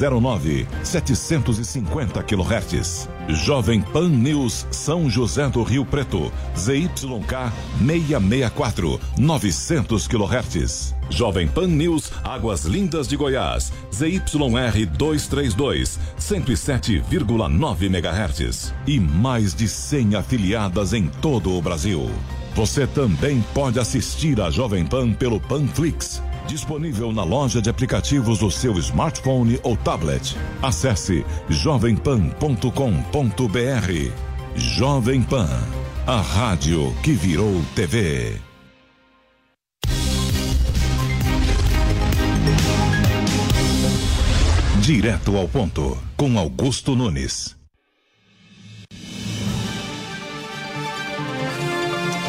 09 750 kHz. Jovem Pan News São José do Rio Preto, ZYK 664, 900 kHz. Jovem Pan News Águas Lindas de Goiás, ZYR 232, 107,9 MHz. E mais de 100 afiliadas em todo o Brasil. Você também pode assistir a Jovem Pan pelo Panflix Disponível na loja de aplicativos do seu smartphone ou tablet. Acesse jovempan.com.br. Jovem Pan, a rádio que virou TV. Direto ao ponto, com Augusto Nunes.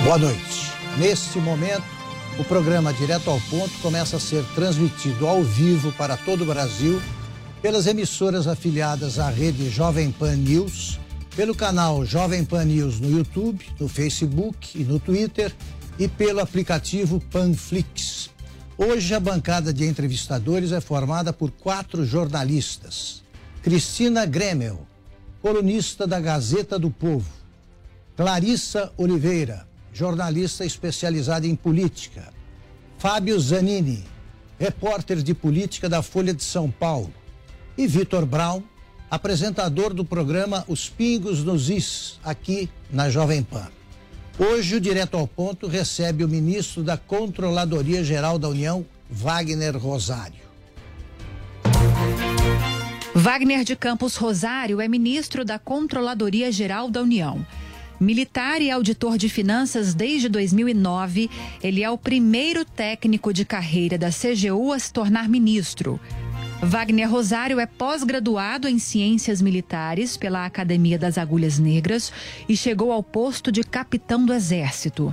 Boa noite. Neste momento, o programa Direto ao Ponto começa a ser transmitido ao vivo para todo o Brasil pelas emissoras afiliadas à rede Jovem Pan News, pelo canal Jovem Pan News no YouTube, no Facebook e no Twitter e pelo aplicativo Panflix. Hoje a bancada de entrevistadores é formada por quatro jornalistas. Cristina Gremel, colunista da Gazeta do Povo. Clarissa Oliveira, jornalista especializado em política. Fábio Zanini, repórter de política da Folha de São Paulo. E Vitor Brown, apresentador do programa Os Pingos nos Is, aqui na Jovem Pan. Hoje, o Direto ao Ponto recebe o ministro da Controladoria Geral da União, Wagner Rosário. Wagner de Campos Rosário é ministro da Controladoria Geral da União. Militar e auditor de finanças desde 2009, ele é o primeiro técnico de carreira da CGU a se tornar ministro. Wagner Rosário é pós-graduado em Ciências Militares pela Academia das Agulhas Negras e chegou ao posto de capitão do Exército.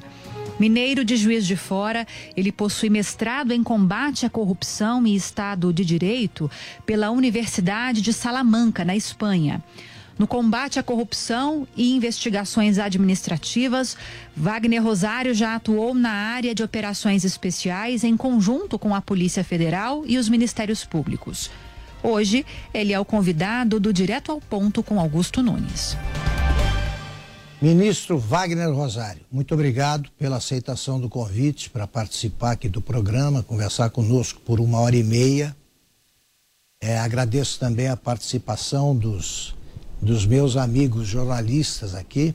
Mineiro de Juiz de Fora, ele possui mestrado em combate à corrupção e Estado de Direito pela Universidade de Salamanca, na Espanha. No combate à corrupção e investigações administrativas, Wagner Rosário já atuou na área de operações especiais em conjunto com a Polícia Federal e os Ministérios Públicos. Hoje, ele é o convidado do Direto ao Ponto com Augusto Nunes. Ministro Wagner Rosário, muito obrigado pela aceitação do convite para participar aqui do programa, conversar conosco por uma hora e meia. É, agradeço também a participação dos dos meus amigos jornalistas aqui.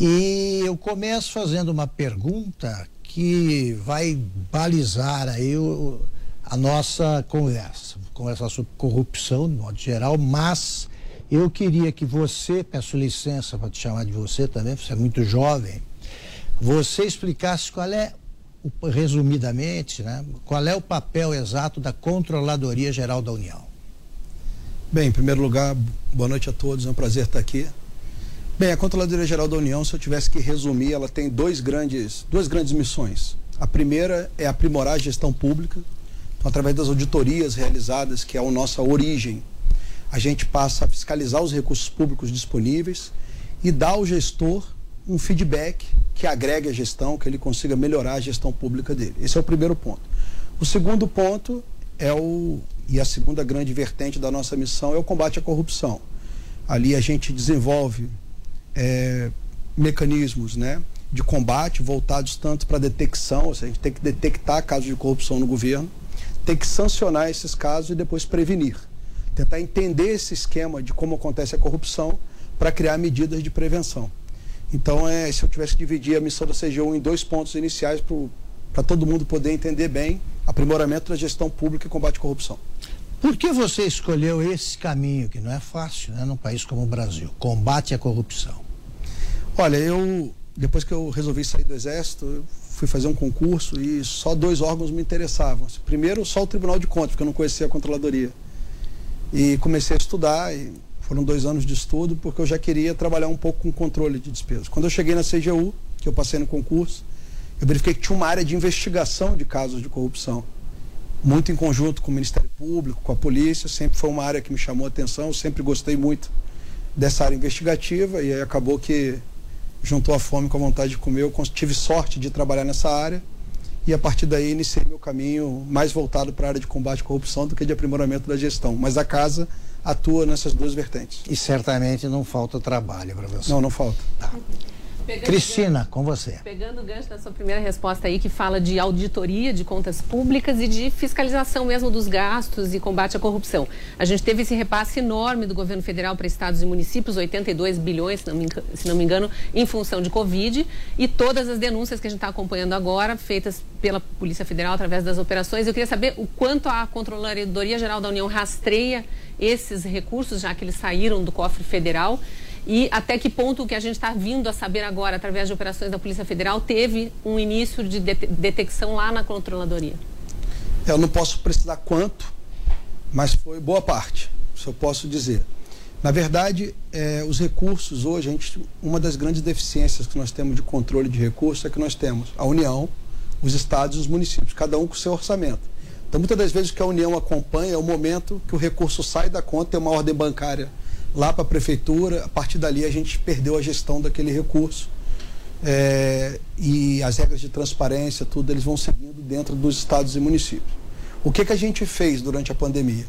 E eu começo fazendo uma pergunta que vai balizar aí o, a nossa conversa. Vou conversar sobre corrupção, de modo geral, mas eu queria que você, peço licença para te chamar de você também, você é muito jovem, você explicasse qual é, resumidamente, né, qual é o papel exato da Controladoria Geral da União. Bem, em primeiro lugar, boa noite a todos, é um prazer estar aqui. Bem, a Controladoria Geral da União, se eu tivesse que resumir, ela tem dois grandes, duas grandes missões. A primeira é aprimorar a gestão pública, então, através das auditorias realizadas, que é a nossa origem, a gente passa a fiscalizar os recursos públicos disponíveis e dar ao gestor um feedback que agregue a gestão, que ele consiga melhorar a gestão pública dele. Esse é o primeiro ponto. O segundo ponto é o e a segunda grande vertente da nossa missão é o combate à corrupção. Ali a gente desenvolve é, mecanismos né, de combate voltados tanto para detecção, ou seja, a gente tem que detectar casos de corrupção no governo, tem que sancionar esses casos e depois prevenir. Tentar entender esse esquema de como acontece a corrupção para criar medidas de prevenção. Então, é, se eu tivesse que dividir a missão da CGU em dois pontos iniciais para todo mundo poder entender bem, aprimoramento da gestão pública e combate à corrupção. Por que você escolheu esse caminho, que não é fácil, né, num país como o Brasil? Combate à corrupção. Olha, eu, depois que eu resolvi sair do Exército, eu fui fazer um concurso e só dois órgãos me interessavam. Primeiro, só o Tribunal de Contas, porque eu não conhecia a Controladoria. E comecei a estudar, e foram dois anos de estudo, porque eu já queria trabalhar um pouco com controle de despesas. Quando eu cheguei na CGU, que eu passei no concurso, eu verifiquei que tinha uma área de investigação de casos de corrupção muito em conjunto com o Ministério Público, com a polícia, sempre foi uma área que me chamou a atenção, sempre gostei muito dessa área investigativa e aí acabou que juntou a fome com a vontade de comer, eu tive sorte de trabalhar nessa área e a partir daí iniciei meu caminho mais voltado para a área de combate à corrupção do que de aprimoramento da gestão. Mas a casa atua nessas duas vertentes. E certamente não falta trabalho para você. Não, não falta. Tá. Pegando Cristina, gancho, com você. Pegando o gancho da sua primeira resposta aí, que fala de auditoria de contas públicas e de fiscalização mesmo dos gastos e combate à corrupção. A gente teve esse repasse enorme do governo federal para estados e municípios, 82 bilhões, se não, me, se não me engano, em função de Covid, e todas as denúncias que a gente está acompanhando agora, feitas pela Polícia Federal através das operações. Eu queria saber o quanto a Controladoria Geral da União rastreia esses recursos, já que eles saíram do cofre federal e até que ponto o que a gente está vindo a saber agora, através de operações da Polícia Federal, teve um início de detecção lá na controladoria? Eu não posso precisar quanto, mas foi boa parte, isso eu posso dizer. Na verdade, é, os recursos hoje, gente, uma das grandes deficiências que nós temos de controle de recursos é que nós temos a União, os estados e os municípios, cada um com o seu orçamento. Então, muitas das vezes o que a União acompanha é o momento que o recurso sai da conta, tem uma ordem bancária lá para a prefeitura. A partir dali a gente perdeu a gestão daquele recurso. É, e as regras de transparência, tudo, eles vão seguindo dentro dos estados e municípios. O que, que a gente fez durante a pandemia?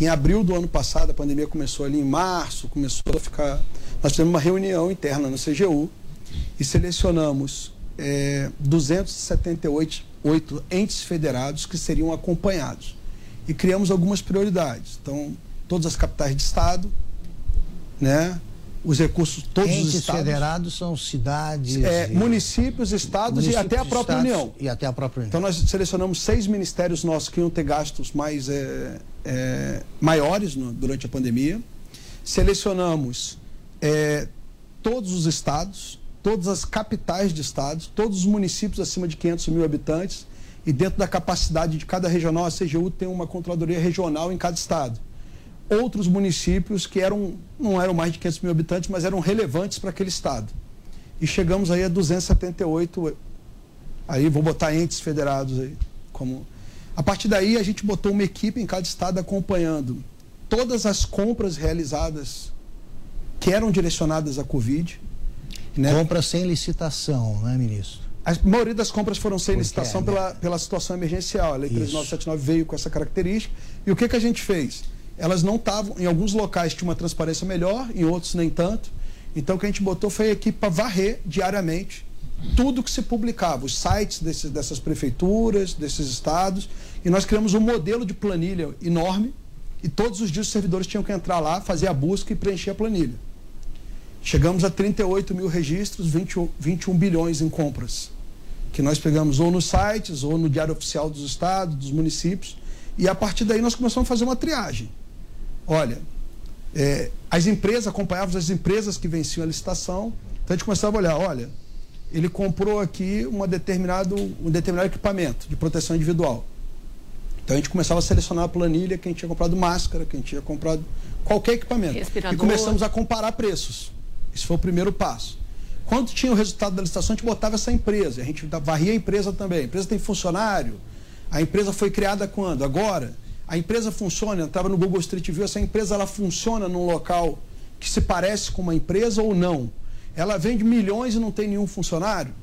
Em abril do ano passado, a pandemia começou ali em março, começou a ficar. Nós tivemos uma reunião interna na CGU e selecionamos é, 278 entes federados que seriam acompanhados. E criamos algumas prioridades. Então, todas as capitais de estado, né? Os recursos, todos Entes os estados. federados são cidades. É, e... Municípios, estados municípios, e até a própria União. E até a própria União. Então nós selecionamos seis ministérios nossos que iam ter gastos mais é, é, maiores no, durante a pandemia. Selecionamos é, todos os estados, todas as capitais de estados, todos os municípios acima de 500 mil habitantes. E dentro da capacidade de cada regional, a CGU tem uma controladoria regional em cada estado outros municípios que eram, não eram mais de 500 mil habitantes, mas eram relevantes para aquele estado. E chegamos aí a 278, aí vou botar entes federados aí. Como... A partir daí a gente botou uma equipe em cada estado acompanhando todas as compras realizadas que eram direcionadas à Covid. Né? Compras sem licitação, não é, ministro? A maioria das compras foram sem licitação é, né? pela, pela situação emergencial. A Lei 3979 veio com essa característica. E o que, que a gente fez? Elas não estavam, em alguns locais tinha uma transparência melhor, em outros nem tanto. Então o que a gente botou foi a equipe para varrer diariamente tudo que se publicava, os sites dessas prefeituras, desses estados, e nós criamos um modelo de planilha enorme, e todos os dias os servidores tinham que entrar lá, fazer a busca e preencher a planilha. Chegamos a 38 mil registros, 20, 21 bilhões em compras, que nós pegamos ou nos sites, ou no Diário Oficial dos Estados, dos municípios, e a partir daí nós começamos a fazer uma triagem. Olha, é, as empresas, acompanhávamos as empresas que venciam a licitação, então a gente começava a olhar, olha, ele comprou aqui uma determinado, um determinado equipamento de proteção individual. Então a gente começava a selecionar a planilha, quem tinha comprado máscara, quem tinha comprado qualquer equipamento. Respirador. E começamos a comparar preços. Esse foi o primeiro passo. Quando tinha o resultado da licitação, a gente botava essa empresa. A gente varria a empresa também. A empresa tem funcionário. A empresa foi criada quando? Agora a empresa funciona, eu estava no Google Street View, essa empresa ela funciona num local que se parece com uma empresa ou não? Ela vende milhões e não tem nenhum funcionário?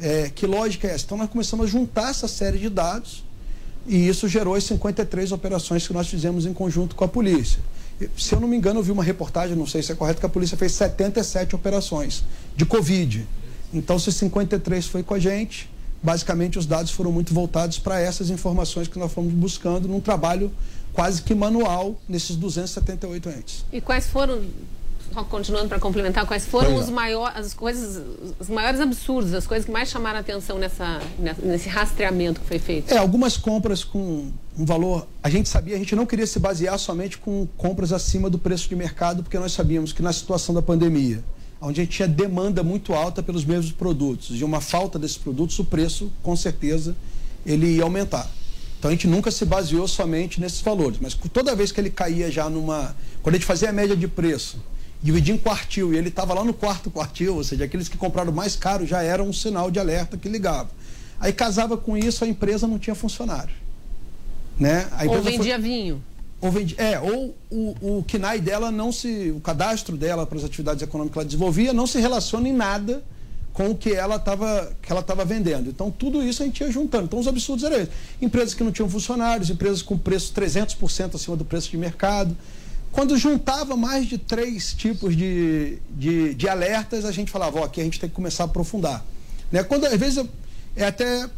É, que lógica é essa? Então nós começamos a juntar essa série de dados e isso gerou as 53 operações que nós fizemos em conjunto com a polícia. Se eu não me engano, eu vi uma reportagem, não sei se é correto, que a polícia fez 77 operações de Covid. Então, se 53 foi com a gente, basicamente os dados foram muito voltados para essas informações que nós fomos buscando num trabalho quase que manual nesses 278 entes. E quais foram, continuando para complementar, quais foram os maiores, as coisas, os maiores absurdos, as coisas que mais chamaram a atenção nessa, nesse rastreamento que foi feito? É, algumas compras com um valor, a gente sabia, a gente não queria se basear somente com compras acima do preço de mercado, porque nós sabíamos que na situação da pandemia, onde a gente tinha demanda muito alta pelos mesmos produtos. E uma falta desses produtos, o preço, com certeza, ele ia aumentar. Então a gente nunca se baseou somente nesses valores, mas toda vez que ele caía já numa. Quando a gente fazia a média de preço, dividia em quartil, e ele estava lá no quarto quartil, ou seja, aqueles que compraram mais caro já era um sinal de alerta que ligava. Aí casava com isso, a empresa não tinha funcionário. Né? A Ou vendia foi... vinho. Ou vende, é, ou o, o KNAI dela não se. O cadastro dela para as atividades econômicas que ela desenvolvia não se relaciona em nada com o que ela estava que ela estava vendendo. Então tudo isso a gente ia juntando. Então os absurdos eram esses. Empresas que não tinham funcionários, empresas com preço 300% acima do preço de mercado. Quando juntava mais de três tipos de, de, de alertas, a gente falava, ó, aqui a gente tem que começar a aprofundar. Né? Quando às vezes é até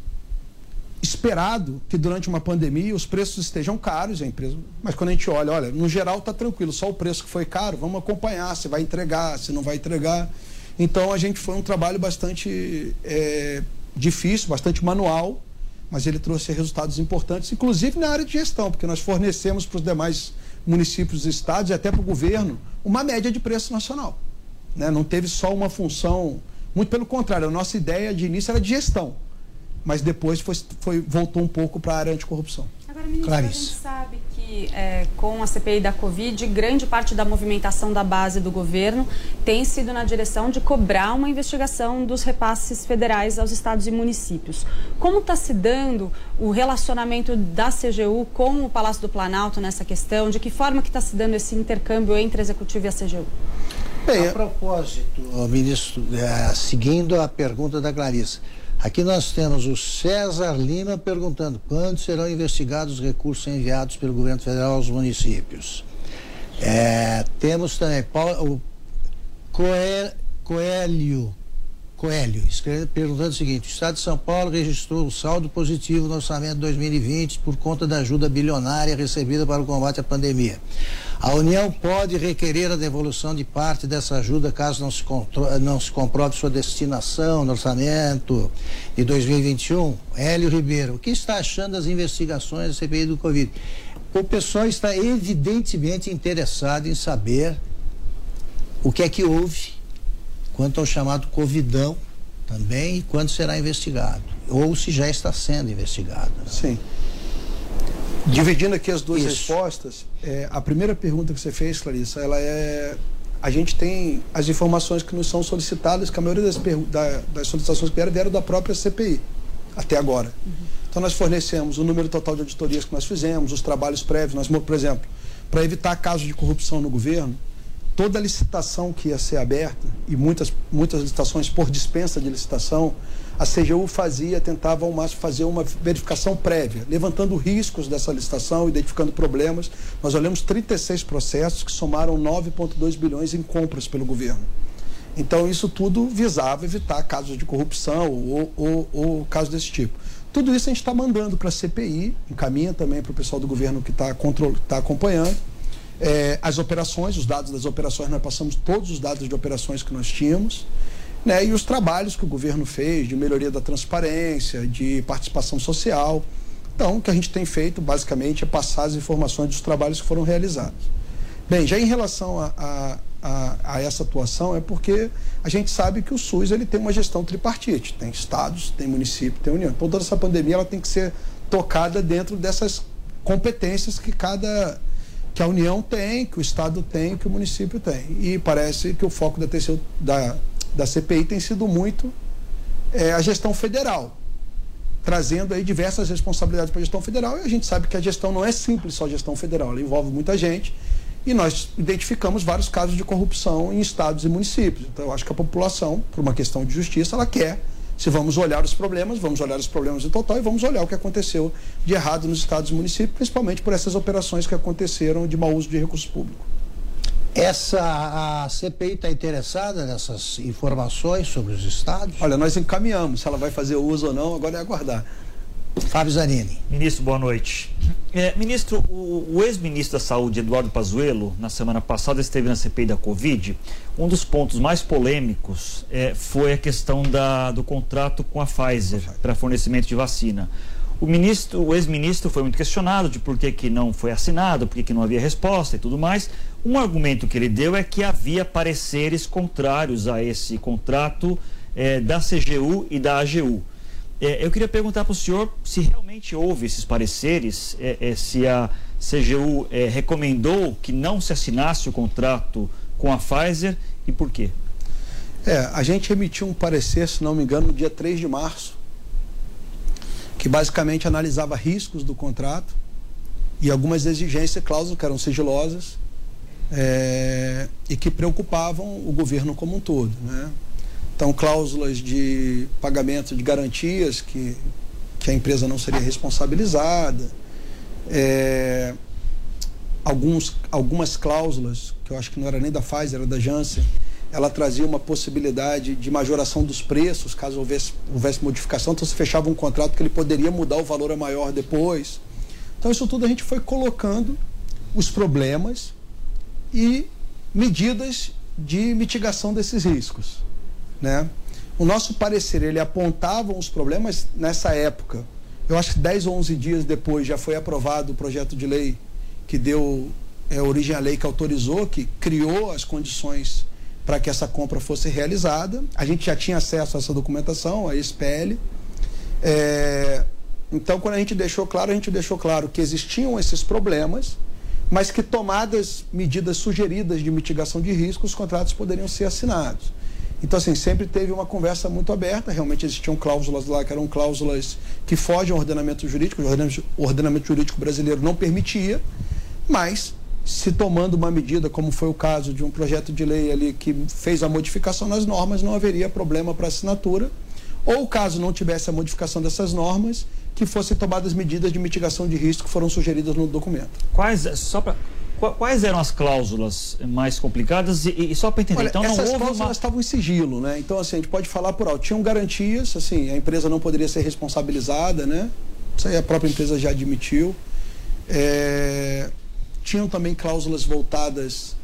esperado que durante uma pandemia os preços estejam caros, a empresa, mas quando a gente olha, olha, no geral está tranquilo, só o preço que foi caro, vamos acompanhar se vai entregar, se não vai entregar. Então a gente foi um trabalho bastante é, difícil, bastante manual, mas ele trouxe resultados importantes, inclusive na área de gestão, porque nós fornecemos para os demais municípios estados e até para o governo uma média de preço nacional. Né? Não teve só uma função, muito pelo contrário, a nossa ideia de início era de gestão mas depois foi, foi voltou um pouco para a área anticorrupção. Agora, ministro, Clarice. a gente sabe que é, com a CPI da Covid, grande parte da movimentação da base do governo tem sido na direção de cobrar uma investigação dos repasses federais aos estados e municípios. Como está se dando o relacionamento da CGU com o Palácio do Planalto nessa questão? De que forma que está se dando esse intercâmbio entre a Executivo e a CGU? Bem, a propósito, ministro, é, seguindo a pergunta da Clarissa, Aqui nós temos o César Lima perguntando quando serão investigados os recursos enviados pelo governo federal aos municípios. É, temos também Paulo, o Coelho, Coelho perguntando o seguinte: o Estado de São Paulo registrou o saldo positivo no orçamento de 2020 por conta da ajuda bilionária recebida para o combate à pandemia. A União pode requerer a devolução de parte dessa ajuda caso não se, não se comprove sua destinação no orçamento de 2021? Hélio Ribeiro, o que está achando das investigações da CPI do Covid? O pessoal está evidentemente interessado em saber o que é que houve quanto ao chamado Covidão também e quando será investigado, ou se já está sendo investigado. Né? Sim. Dividindo aqui as duas Isso. respostas, é, a primeira pergunta que você fez, Clarissa, ela é. A gente tem as informações que nos são solicitadas, que a maioria das, da, das solicitações que vieram vieram da própria CPI, até agora. Uhum. Então, nós fornecemos o número total de auditorias que nós fizemos, os trabalhos prévios. Nós, por exemplo, para evitar casos de corrupção no governo, toda licitação que ia ser aberta, e muitas, muitas licitações por dispensa de licitação, a CGU fazia, tentava ao máximo fazer uma verificação prévia, levantando riscos dessa licitação, identificando problemas. Nós olhamos 36 processos que somaram 9,2 bilhões em compras pelo governo. Então, isso tudo visava evitar casos de corrupção ou, ou, ou casos desse tipo. Tudo isso a gente está mandando para a CPI, encaminha também para o pessoal do governo que está tá acompanhando. É, as operações, os dados das operações, nós passamos todos os dados de operações que nós tínhamos né, e os trabalhos que o governo fez de melhoria da transparência, de participação social. Então, o que a gente tem feito, basicamente, é passar as informações dos trabalhos que foram realizados. Bem, já em relação a, a, a, a essa atuação, é porque a gente sabe que o SUS ele tem uma gestão tripartite, tem estados, tem município, tem união. Então, toda essa pandemia ela tem que ser tocada dentro dessas competências que cada que a União tem, que o Estado tem, que o município tem. E parece que o foco da, TCU, da da CPI tem sido muito é, a gestão federal, trazendo aí diversas responsabilidades para a gestão federal. E a gente sabe que a gestão não é simples só gestão federal, ela envolve muita gente. E nós identificamos vários casos de corrupção em estados e municípios. Então, eu acho que a população, por uma questão de justiça, ela quer. Se vamos olhar os problemas, vamos olhar os problemas em total e vamos olhar o que aconteceu de errado nos estados e municípios, principalmente por essas operações que aconteceram de mau uso de recursos públicos. Essa a CPI está interessada nessas informações sobre os estados? Olha, nós encaminhamos. Se ela vai fazer uso ou não, agora é aguardar. Fábio Zanini. Ministro, boa noite. É, ministro, o, o ex-ministro da Saúde, Eduardo Pazuello, na semana passada esteve na CPI da Covid. Um dos pontos mais polêmicos é, foi a questão da, do contrato com a Pfizer para fornecimento de vacina. O ministro, o ex-ministro foi muito questionado de por que, que não foi assinado, por que, que não havia resposta e tudo mais. Um argumento que ele deu é que havia pareceres contrários a esse contrato é, da CGU e da AGU. É, eu queria perguntar para o senhor se realmente houve esses pareceres, é, se a CGU recomendou que não se assinasse o contrato com a Pfizer e por quê? É, a gente emitiu um parecer, se não me engano, no dia 3 de março, que basicamente analisava riscos do contrato e algumas exigências, cláusulas que eram sigilosas é, e que preocupavam o governo como um todo. Né? Então, cláusulas de pagamento de garantias que, que a empresa não seria responsabilizada. É, alguns, algumas cláusulas, que eu acho que não era nem da Pfizer, era da Janssen, ela trazia uma possibilidade de majoração dos preços, caso houvesse, houvesse modificação. Então, se fechava um contrato que ele poderia mudar o valor a maior depois. Então, isso tudo a gente foi colocando os problemas e medidas de mitigação desses riscos. Né? O nosso parecer, ele apontava os problemas nessa época. Eu acho que 10 ou 11 dias depois já foi aprovado o projeto de lei que deu é, origem à lei que autorizou, que criou as condições para que essa compra fosse realizada. A gente já tinha acesso a essa documentação, a SPL. É, então, quando a gente deixou claro, a gente deixou claro que existiam esses problemas, mas que tomadas medidas sugeridas de mitigação de risco, os contratos poderiam ser assinados. Então, assim, sempre teve uma conversa muito aberta. Realmente existiam cláusulas lá que eram cláusulas que fogem ao ordenamento jurídico. O ordenamento jurídico brasileiro não permitia, mas se tomando uma medida, como foi o caso de um projeto de lei ali que fez a modificação nas normas, não haveria problema para assinatura. Ou caso não tivesse a modificação dessas normas, que fossem tomadas medidas de mitigação de risco que foram sugeridas no documento. Quais, só para Quais eram as cláusulas mais complicadas e, e só para entender? Olha, então não essas houve cláusulas uma... estavam em sigilo, né? Então assim a gente pode falar por alto. Tinham garantias, assim, a empresa não poderia ser responsabilizada, né? Isso aí a própria empresa já admitiu. É... Tinham também cláusulas voltadas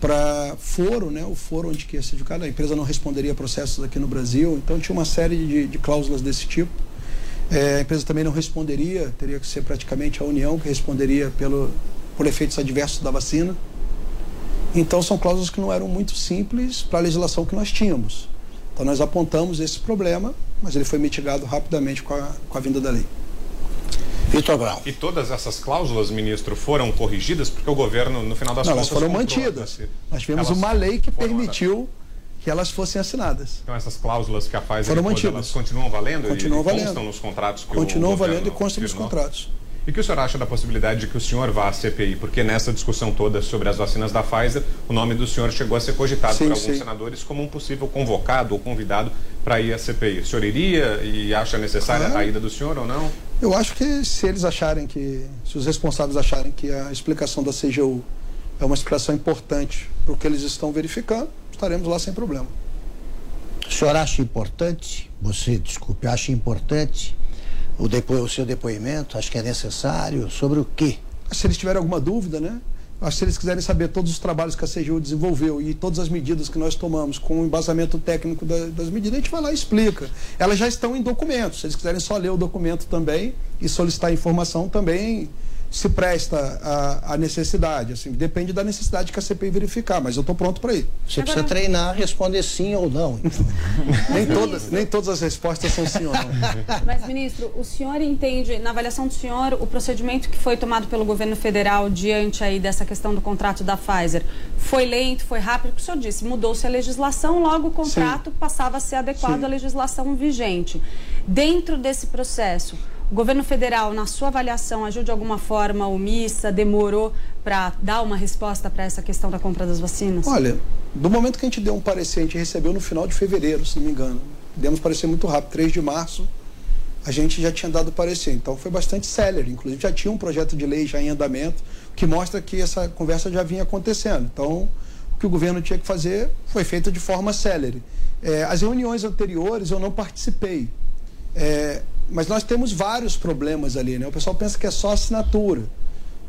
para foro, né? O foro onde que ia ser educado, a empresa não responderia a processos aqui no Brasil. Então tinha uma série de, de cláusulas desse tipo. É, a empresa também não responderia, teria que ser praticamente a União que responderia pelo, por efeitos adversos da vacina. Então, são cláusulas que não eram muito simples para a legislação que nós tínhamos. Então, nós apontamos esse problema, mas ele foi mitigado rapidamente com a, com a vinda da lei. Vitor Brown. E todas essas cláusulas, ministro, foram corrigidas porque o governo, no final das não, contas. Não, elas foram mantidas. Nós tivemos elas uma lei que permitiu que elas fossem assinadas. Então, essas cláusulas que a Pfizer foram mantidas. elas continuam valendo? Continuam e, valendo. constam nos contratos que continuam o valendo e constam nos contratos. E o que o senhor acha da possibilidade de que o senhor vá à CPI? Porque nessa discussão toda sobre as vacinas da Pfizer, o nome do senhor chegou a ser cogitado sim, por alguns sim. senadores como um possível convocado ou convidado para ir à CPI. O senhor iria e acha necessária ah, a ida do senhor ou não? Eu acho que se eles acharem que, se os responsáveis acharem que a explicação da CGU é uma explicação importante para o que eles estão verificando, estaremos lá sem problema. O senhor acha importante, você, desculpe, acha importante o, depo, o seu depoimento? Acho que é necessário. Sobre o quê? Se eles tiverem alguma dúvida, né? Acho que se eles quiserem saber todos os trabalhos que a CGU desenvolveu e todas as medidas que nós tomamos com o embasamento técnico da, das medidas, a gente vai lá e explica. Elas já estão em documentos. Se eles quiserem só ler o documento também e solicitar informação também, se presta a, a, necessidade. Assim, depende da necessidade que a CPI verificar, mas eu estou pronto para ir. Você Agora... precisa treinar, responder sim ou não. nem, todas, nem todas as respostas são sim ou não. Mas, ministro, o senhor entende, na avaliação do senhor, o procedimento que foi tomado pelo governo federal diante aí dessa questão do contrato da Pfizer foi lento, foi rápido? O senhor disse, mudou-se a legislação, logo o contrato sim. passava a ser adequado sim. à legislação vigente. Dentro desse processo, o governo federal, na sua avaliação, agiu de alguma forma omissa, demorou para dar uma resposta para essa questão da compra das vacinas? Olha, do momento que a gente deu um parecer, a gente recebeu no final de fevereiro, se não me engano. Demos parecer muito rápido, 3 de março, a gente já tinha dado parecer. Então foi bastante célere. Inclusive já tinha um projeto de lei já em andamento, que mostra que essa conversa já vinha acontecendo. Então o que o governo tinha que fazer foi feito de forma célere. É, as reuniões anteriores eu não participei. É, mas nós temos vários problemas ali, né? O pessoal pensa que é só assinatura.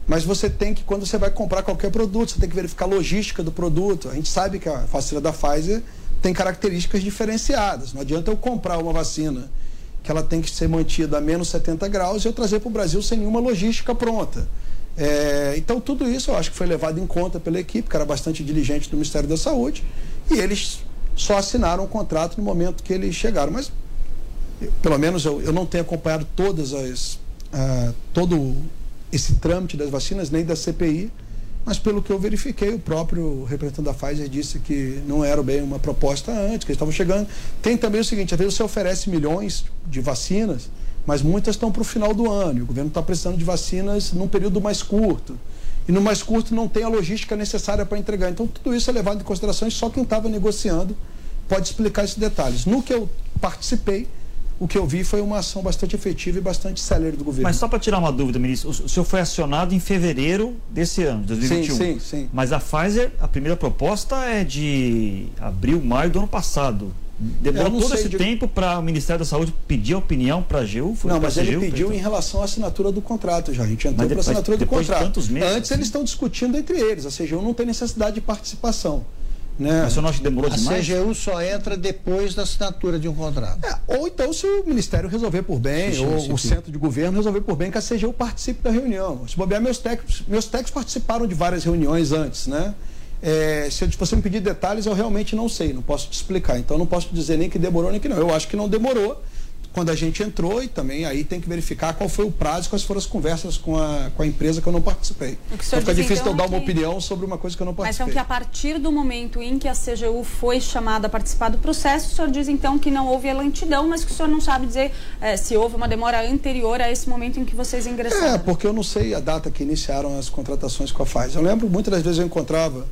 Mas você tem que, quando você vai comprar qualquer produto, você tem que verificar a logística do produto. A gente sabe que a vacina da Pfizer tem características diferenciadas. Não adianta eu comprar uma vacina que ela tem que ser mantida a menos 70 graus e eu trazer para o Brasil sem nenhuma logística pronta. É, então, tudo isso eu acho que foi levado em conta pela equipe, que era bastante diligente do Ministério da Saúde, e eles só assinaram o contrato no momento que eles chegaram. Mas pelo menos eu, eu não tenho acompanhado todas as, uh, todo esse trâmite das vacinas, nem da CPI, mas pelo que eu verifiquei, o próprio representante da Pfizer disse que não era bem uma proposta antes, que eles estavam chegando. Tem também o seguinte, às vezes você oferece milhões de vacinas, mas muitas estão para o final do ano, e o governo está precisando de vacinas num período mais curto. E no mais curto não tem a logística necessária para entregar. Então tudo isso é levado em consideração e só quem estava negociando pode explicar esses detalhes. No que eu participei, o que eu vi foi uma ação bastante efetiva e bastante célere do governo. Mas só para tirar uma dúvida, ministro, o senhor foi acionado em fevereiro desse ano, 2021. Sim, sim, sim. Mas a Pfizer, a primeira proposta é de abril, maio do ano passado. Demorou todo esse de... tempo para o Ministério da Saúde pedir a opinião para a GU? Não, mas ele pediu em relação à assinatura do contrato já. A gente entrou para a assinatura do contrato. De meses, Antes assim? eles estão discutindo entre eles, a CGU não tem necessidade de participação. Né? Mas acha que demorou a demais? A CGU só entra depois da assinatura de um contrato. É, ou então se o Ministério resolver por bem, ou o. Centro de Governo resolver por bem, que a CGU participe da reunião. Se bobear, meus técnicos, meus técnicos participaram de várias reuniões antes, né? É, se você me pedir detalhes, eu realmente não sei, não posso te explicar. Então, não posso dizer nem que demorou nem que não. Eu acho que não demorou quando a gente entrou e também aí tem que verificar qual foi o prazo, quais foram as conversas com a, com a empresa que eu não participei. Então fica difícil então, eu dar uma que... opinião sobre uma coisa que eu não participei. Mas então que a partir do momento em que a CGU foi chamada a participar do processo, o senhor diz então que não houve a lentidão, mas que o senhor não sabe dizer é, se houve uma demora anterior a esse momento em que vocês ingressaram. É, porque eu não sei a data que iniciaram as contratações com a Pfizer. Eu lembro muitas das vezes eu encontrava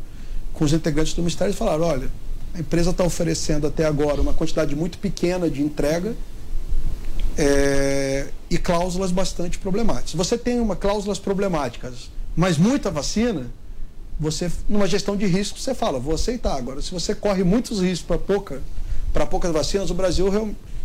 com os integrantes do Ministério e falaram, olha, a empresa está oferecendo até agora uma quantidade muito pequena de entrega é, e cláusulas bastante problemáticas. Você tem uma cláusulas problemáticas, mas muita vacina, você numa gestão de risco você fala, vou aceitar. Agora, se você corre muitos riscos para pouca, para poucas vacinas, o Brasil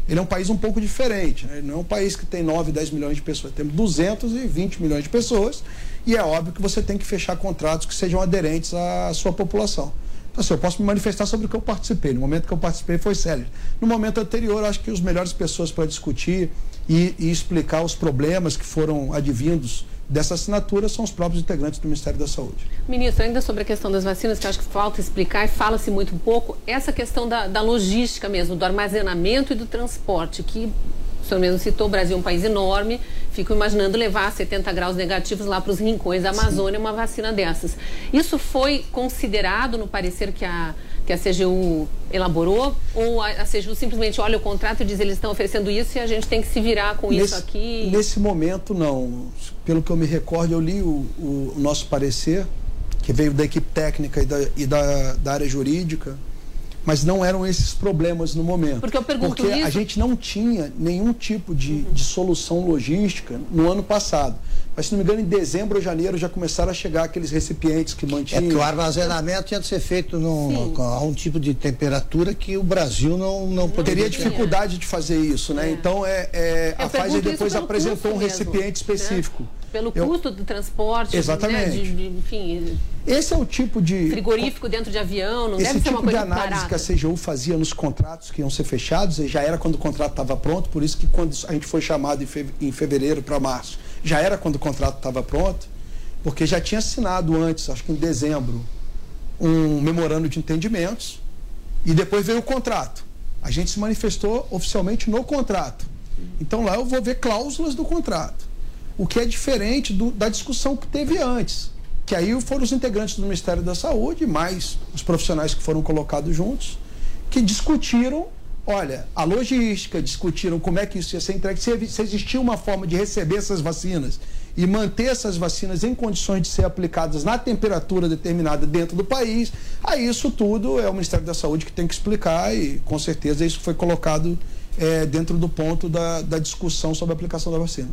ele é um país um pouco diferente. Né? Ele não é um país que tem 9, 10 milhões de pessoas. Temos 220 milhões de pessoas e é óbvio que você tem que fechar contratos que sejam aderentes à sua população. Assim, eu posso me manifestar sobre o que eu participei. No momento que eu participei foi sério. No momento anterior, acho que os melhores pessoas para discutir e, e, explicar os problemas que foram advindos dessa assinatura são os próprios integrantes do Ministério da Saúde. Ministro, ainda sobre a questão das vacinas, que acho que falta explicar e fala-se muito pouco, essa questão da, da logística mesmo, do armazenamento e do transporte, que o senhor mesmo citou, o Brasil é um país enorme, fico imaginando levar 70 graus negativos lá para os rincões da Amazônia Sim. uma vacina dessas. Isso foi considerado no parecer que a, que a CGU elaborou? Ou a, a CGU simplesmente olha o contrato e diz eles estão oferecendo isso e a gente tem que se virar com nesse, isso aqui? Nesse momento, não. Pelo que eu me recordo, eu li o, o, o nosso parecer, que veio da equipe técnica e da, e da, da área jurídica mas não eram esses problemas no momento. Porque eu pergunto Porque isso... a gente não tinha nenhum tipo de, uhum. de solução logística no ano passado. Mas, se não me engano, em dezembro ou janeiro já começaram a chegar aqueles recipientes que mantinham. É que o armazenamento tinha de ser feito num, a um tipo de temperatura que o Brasil não, não poderia. Teria dificuldade de fazer isso, né? É. Então, é, é a Pfizer depois apresentou um recipiente mesmo, específico. Né? Pelo eu... custo do transporte, Exatamente. Né? De, de, enfim. Esse é o tipo de. Frigorífico dentro de avião, não Esse deve tipo ser uma coisa de análise que a CGU fazia nos contratos que iam ser fechados, já era quando o contrato estava pronto, por isso que quando a gente foi chamado em fevereiro para março, já era quando o contrato estava pronto, porque já tinha assinado antes, acho que em dezembro, um memorando de entendimentos, e depois veio o contrato. A gente se manifestou oficialmente no contrato. Então lá eu vou ver cláusulas do contrato. O que é diferente do, da discussão que teve antes que aí foram os integrantes do Ministério da Saúde, mais os profissionais que foram colocados juntos, que discutiram, olha, a logística, discutiram como é que isso ia ser entregue, se, se existia uma forma de receber essas vacinas e manter essas vacinas em condições de ser aplicadas na temperatura determinada dentro do país, aí isso tudo é o Ministério da Saúde que tem que explicar e com certeza isso foi colocado é, dentro do ponto da, da discussão sobre a aplicação da vacina.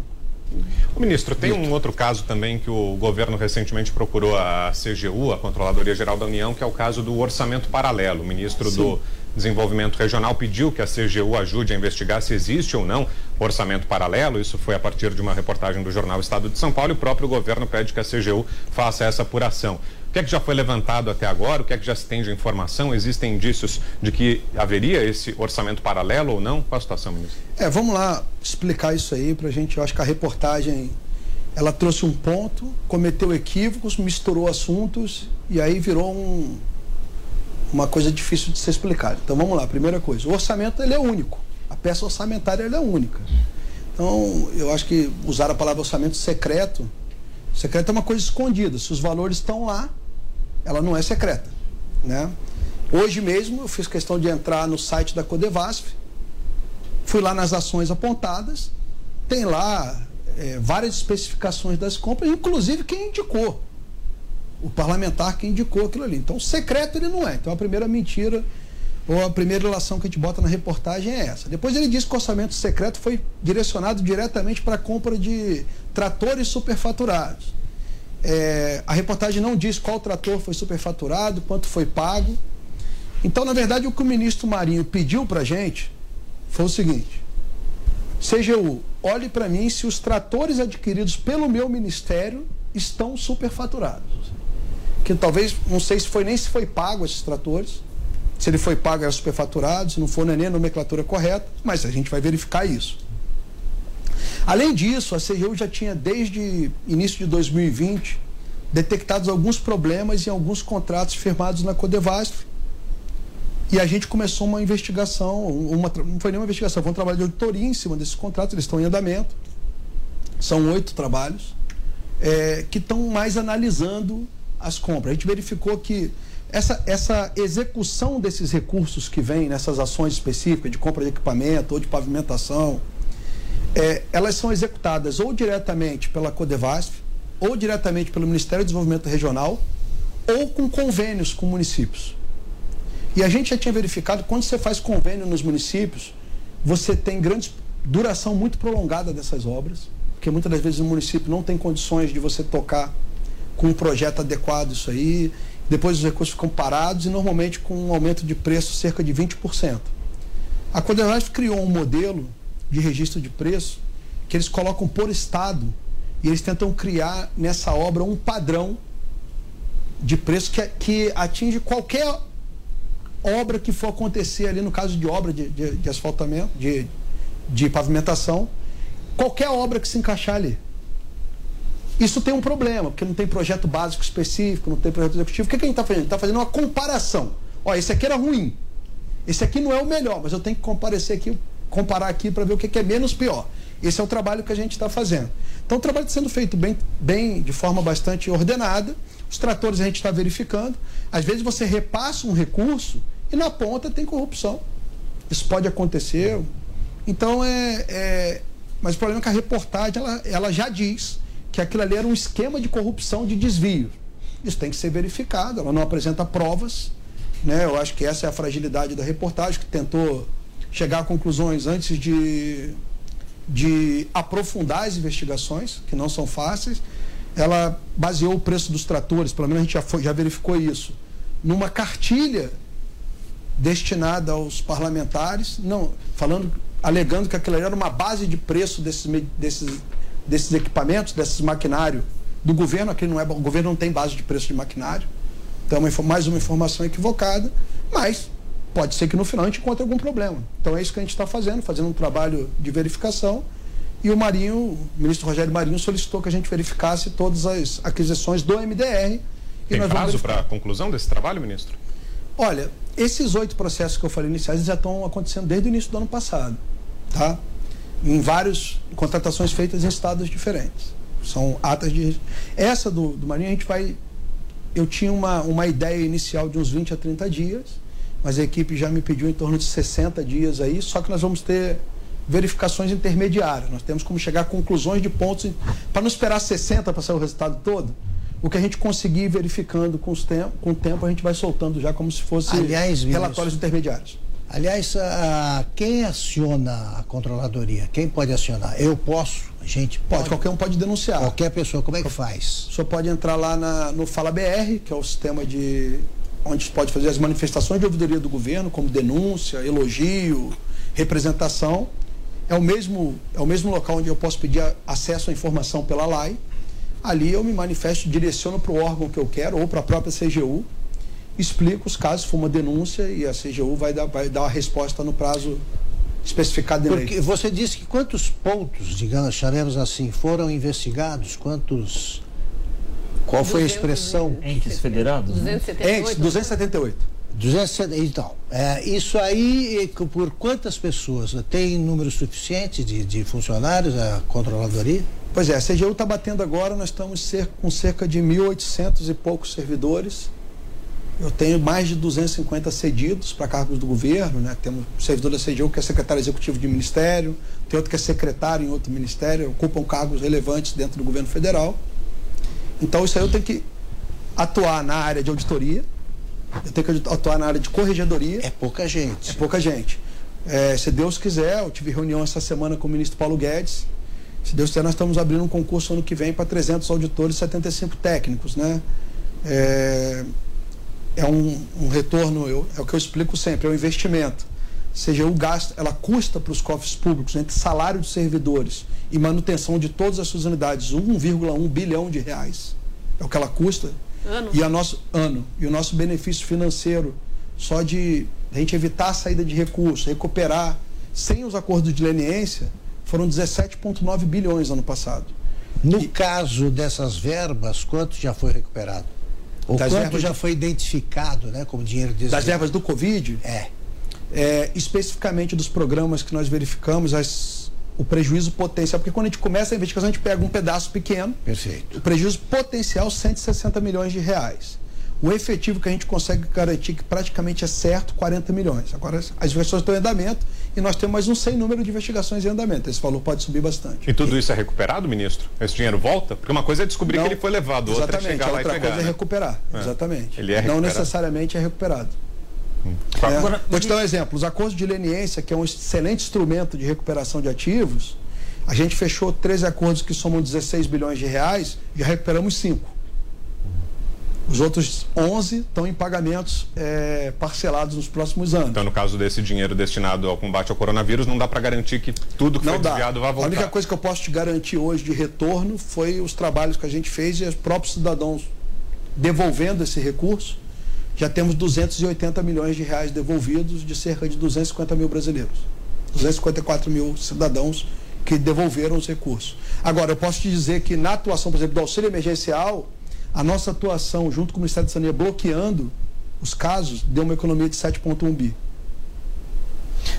O ministro, tem um outro caso também que o governo recentemente procurou a CGU, a Controladoria Geral da União, que é o caso do orçamento paralelo. O ministro Sim. do Desenvolvimento Regional pediu que a CGU ajude a investigar se existe ou não orçamento paralelo. Isso foi a partir de uma reportagem do jornal Estado de São Paulo e o próprio governo pede que a CGU faça essa apuração. Que é que já foi levantado até agora? O que é que já se tem de informação? Existem indícios de que haveria esse orçamento paralelo ou não? Qual a situação, ministro? É, vamos lá explicar isso aí para a gente. Eu acho que a reportagem ela trouxe um ponto, cometeu equívocos, misturou assuntos e aí virou um, uma coisa difícil de ser explicada. Então vamos lá, primeira coisa, o orçamento ele é único, a peça orçamentária ele é única. Então eu acho que usar a palavra orçamento secreto, secreto é uma coisa escondida. Se os valores estão lá, ela não é secreta. Né? Hoje mesmo eu fiz questão de entrar no site da Codevasf, fui lá nas ações apontadas, tem lá é, várias especificações das compras, inclusive quem indicou. O parlamentar que indicou aquilo ali. Então, secreto ele não é. Então, a primeira mentira ou a primeira relação que a gente bota na reportagem é essa. Depois ele diz que o orçamento secreto foi direcionado diretamente para a compra de tratores superfaturados. É, a reportagem não diz qual trator foi superfaturado, quanto foi pago. Então, na verdade, o que o ministro Marinho pediu para a gente foi o seguinte: CGU, olhe para mim se os tratores adquiridos pelo meu ministério estão superfaturados. Que talvez, não sei se foi nem se foi pago esses tratores se ele foi pago, era superfaturado, se não for, não é nem a nomenclatura correta, mas a gente vai verificar isso. Além disso, a CGU já tinha, desde início de 2020, detectados alguns problemas em alguns contratos firmados na Codevasf. E a gente começou uma investigação, uma, não foi nem uma investigação, foi um trabalho de auditoria em cima desses contratos, eles estão em andamento. São oito trabalhos é, que estão mais analisando as compras. A gente verificou que essa, essa execução desses recursos que vem nessas ações específicas de compra de equipamento ou de pavimentação, é, elas são executadas ou diretamente pela Codevasf, ou diretamente pelo Ministério do Desenvolvimento Regional, ou com convênios com municípios. E a gente já tinha verificado, quando você faz convênio nos municípios, você tem grande duração muito prolongada dessas obras, porque muitas das vezes o município não tem condições de você tocar com um projeto adequado isso aí, depois os recursos ficam parados e normalmente com um aumento de preço cerca de 20%. A Codelaf criou um modelo de registro de preço que eles colocam por estado e eles tentam criar nessa obra um padrão de preço que, que atinge qualquer obra que for acontecer ali, no caso de obra de, de, de asfaltamento, de, de pavimentação, qualquer obra que se encaixar ali. Isso tem um problema, porque não tem projeto básico específico, não tem projeto executivo. O que, que a gente está fazendo? está fazendo uma comparação. Olha, esse aqui era ruim. Esse aqui não é o melhor, mas eu tenho que comparecer aqui, comparar aqui para ver o que, que é menos pior. Esse é o trabalho que a gente está fazendo. Então o trabalho está sendo feito bem, bem, de forma bastante ordenada. Os tratores a gente está verificando. Às vezes você repassa um recurso e na ponta tem corrupção. Isso pode acontecer. Então é. é... Mas o problema é que a reportagem ela, ela já diz que aquilo ali era um esquema de corrupção, de desvio. Isso tem que ser verificado, ela não apresenta provas. Né? Eu acho que essa é a fragilidade da reportagem, que tentou chegar a conclusões antes de, de aprofundar as investigações, que não são fáceis. Ela baseou o preço dos tratores, pelo menos a gente já, foi, já verificou isso, numa cartilha destinada aos parlamentares, não falando, alegando que aquilo era uma base de preço desses, desses desses equipamentos, desses maquinário do governo. Aqui não é, o governo não tem base de preço de maquinário. Então, é mais uma informação equivocada, mas pode ser que no final a gente encontre algum problema. Então, é isso que a gente está fazendo, fazendo um trabalho de verificação. E o Marinho, o ministro Rogério Marinho, solicitou que a gente verificasse todas as aquisições do MDR. Tem prazo para a conclusão desse trabalho, ministro? Olha, esses oito processos que eu falei iniciais já estão acontecendo desde o início do ano passado. Tá? em várias contratações feitas em estados diferentes. São atas de. Essa do, do Marinho a gente vai. Eu tinha uma, uma ideia inicial de uns 20 a 30 dias, mas a equipe já me pediu em torno de 60 dias aí, só que nós vamos ter verificações intermediárias. Nós temos como chegar a conclusões de pontos. Para não esperar 60 para sair o resultado todo, o que a gente conseguir verificando com, os tem, com o tempo, a gente vai soltando já como se fosse Aliás, relatórios intermediários. Aliás, a, quem aciona a controladoria? Quem pode acionar? Eu posso? A gente pode? Pode, qualquer um pode denunciar. Qualquer pessoa, como é que faz? Senhor pode entrar lá na, no Fala BR, que é o sistema de. Onde pode fazer as manifestações de ouvidoria do governo, como denúncia, elogio, representação. É o mesmo, é o mesmo local onde eu posso pedir acesso à informação pela LAI. Ali eu me manifesto, direciono para o órgão que eu quero ou para a própria CGU explico os casos, for uma denúncia e a CGU vai dar, vai dar uma resposta no prazo especificado em Porque você disse que quantos pontos, digamos, charemos assim, foram investigados? Quantos. Qual foi a expressão? Entes federados? 278. Né? Entes, 278. 270, então, é, isso aí, por quantas pessoas? Tem número suficiente de, de funcionários, a controladoria? Pois é, a CGU está batendo agora, nós estamos com cerca de 1.800 e poucos servidores. Eu tenho mais de 250 cedidos para cargos do governo, né? Temos servidor da CGU que é secretário executivo de ministério, tem outro que é secretário em outro ministério, ocupam cargos relevantes dentro do governo federal. Então isso aí eu tenho que atuar na área de auditoria, eu tenho que atuar na área de corregedoria. É pouca gente. É pouca gente. É, se Deus quiser, eu tive reunião essa semana com o ministro Paulo Guedes. Se Deus quiser, nós estamos abrindo um concurso ano que vem para 300 auditores e 75 técnicos, né? É, é um, um retorno, eu, é o que eu explico sempre, é um investimento. Ou seja, o gasto, ela custa para os cofres públicos, entre salário de servidores e manutenção de todas as suas unidades, 1,1 bilhão de reais. É o que ela custa. Ano. E, a nosso, ano, e o nosso benefício financeiro, só de a gente evitar a saída de recursos, recuperar, sem os acordos de leniência, foram 17,9 bilhões ano passado. No e, caso dessas verbas, quanto já foi recuperado? Ou quanto já de... foi identificado né, como dinheiro desviado? Das verbas do Covid? É. é. Especificamente dos programas que nós verificamos, as, o prejuízo potencial, porque quando a gente começa a investigação, a gente pega um pedaço pequeno. Perfeito. O prejuízo potencial, 160 milhões de reais. O efetivo que a gente consegue garantir que praticamente é certo, 40 milhões. Agora, as investigações estão em andamento e nós temos mais um sem número de investigações em andamento. Esse valor pode subir bastante. E tudo isso é recuperado, ministro? Esse dinheiro volta? Porque uma coisa é descobrir Não, que ele foi levado, outra é chegar lá e pegar. Outra coisa né? é recuperar, é. exatamente. Ele é Não necessariamente é recuperado. Hum. É, Agora, vou te dar um exemplo. Os acordos de leniência, que é um excelente instrumento de recuperação de ativos, a gente fechou 13 acordos que somam 16 bilhões de reais, já recuperamos 5. Os outros 11 estão em pagamentos é, parcelados nos próximos anos. Então, no caso desse dinheiro destinado ao combate ao coronavírus, não dá para garantir que tudo que não foi dá. desviado vai voltar? A única coisa que eu posso te garantir hoje de retorno foi os trabalhos que a gente fez e os próprios cidadãos devolvendo esse recurso. Já temos 280 milhões de reais devolvidos de cerca de 250 mil brasileiros. 254 mil cidadãos que devolveram os recursos. Agora, eu posso te dizer que na atuação, por exemplo, do auxílio emergencial, a nossa atuação junto com o Ministério da Saúde bloqueando os casos deu uma economia de 7,1 bi.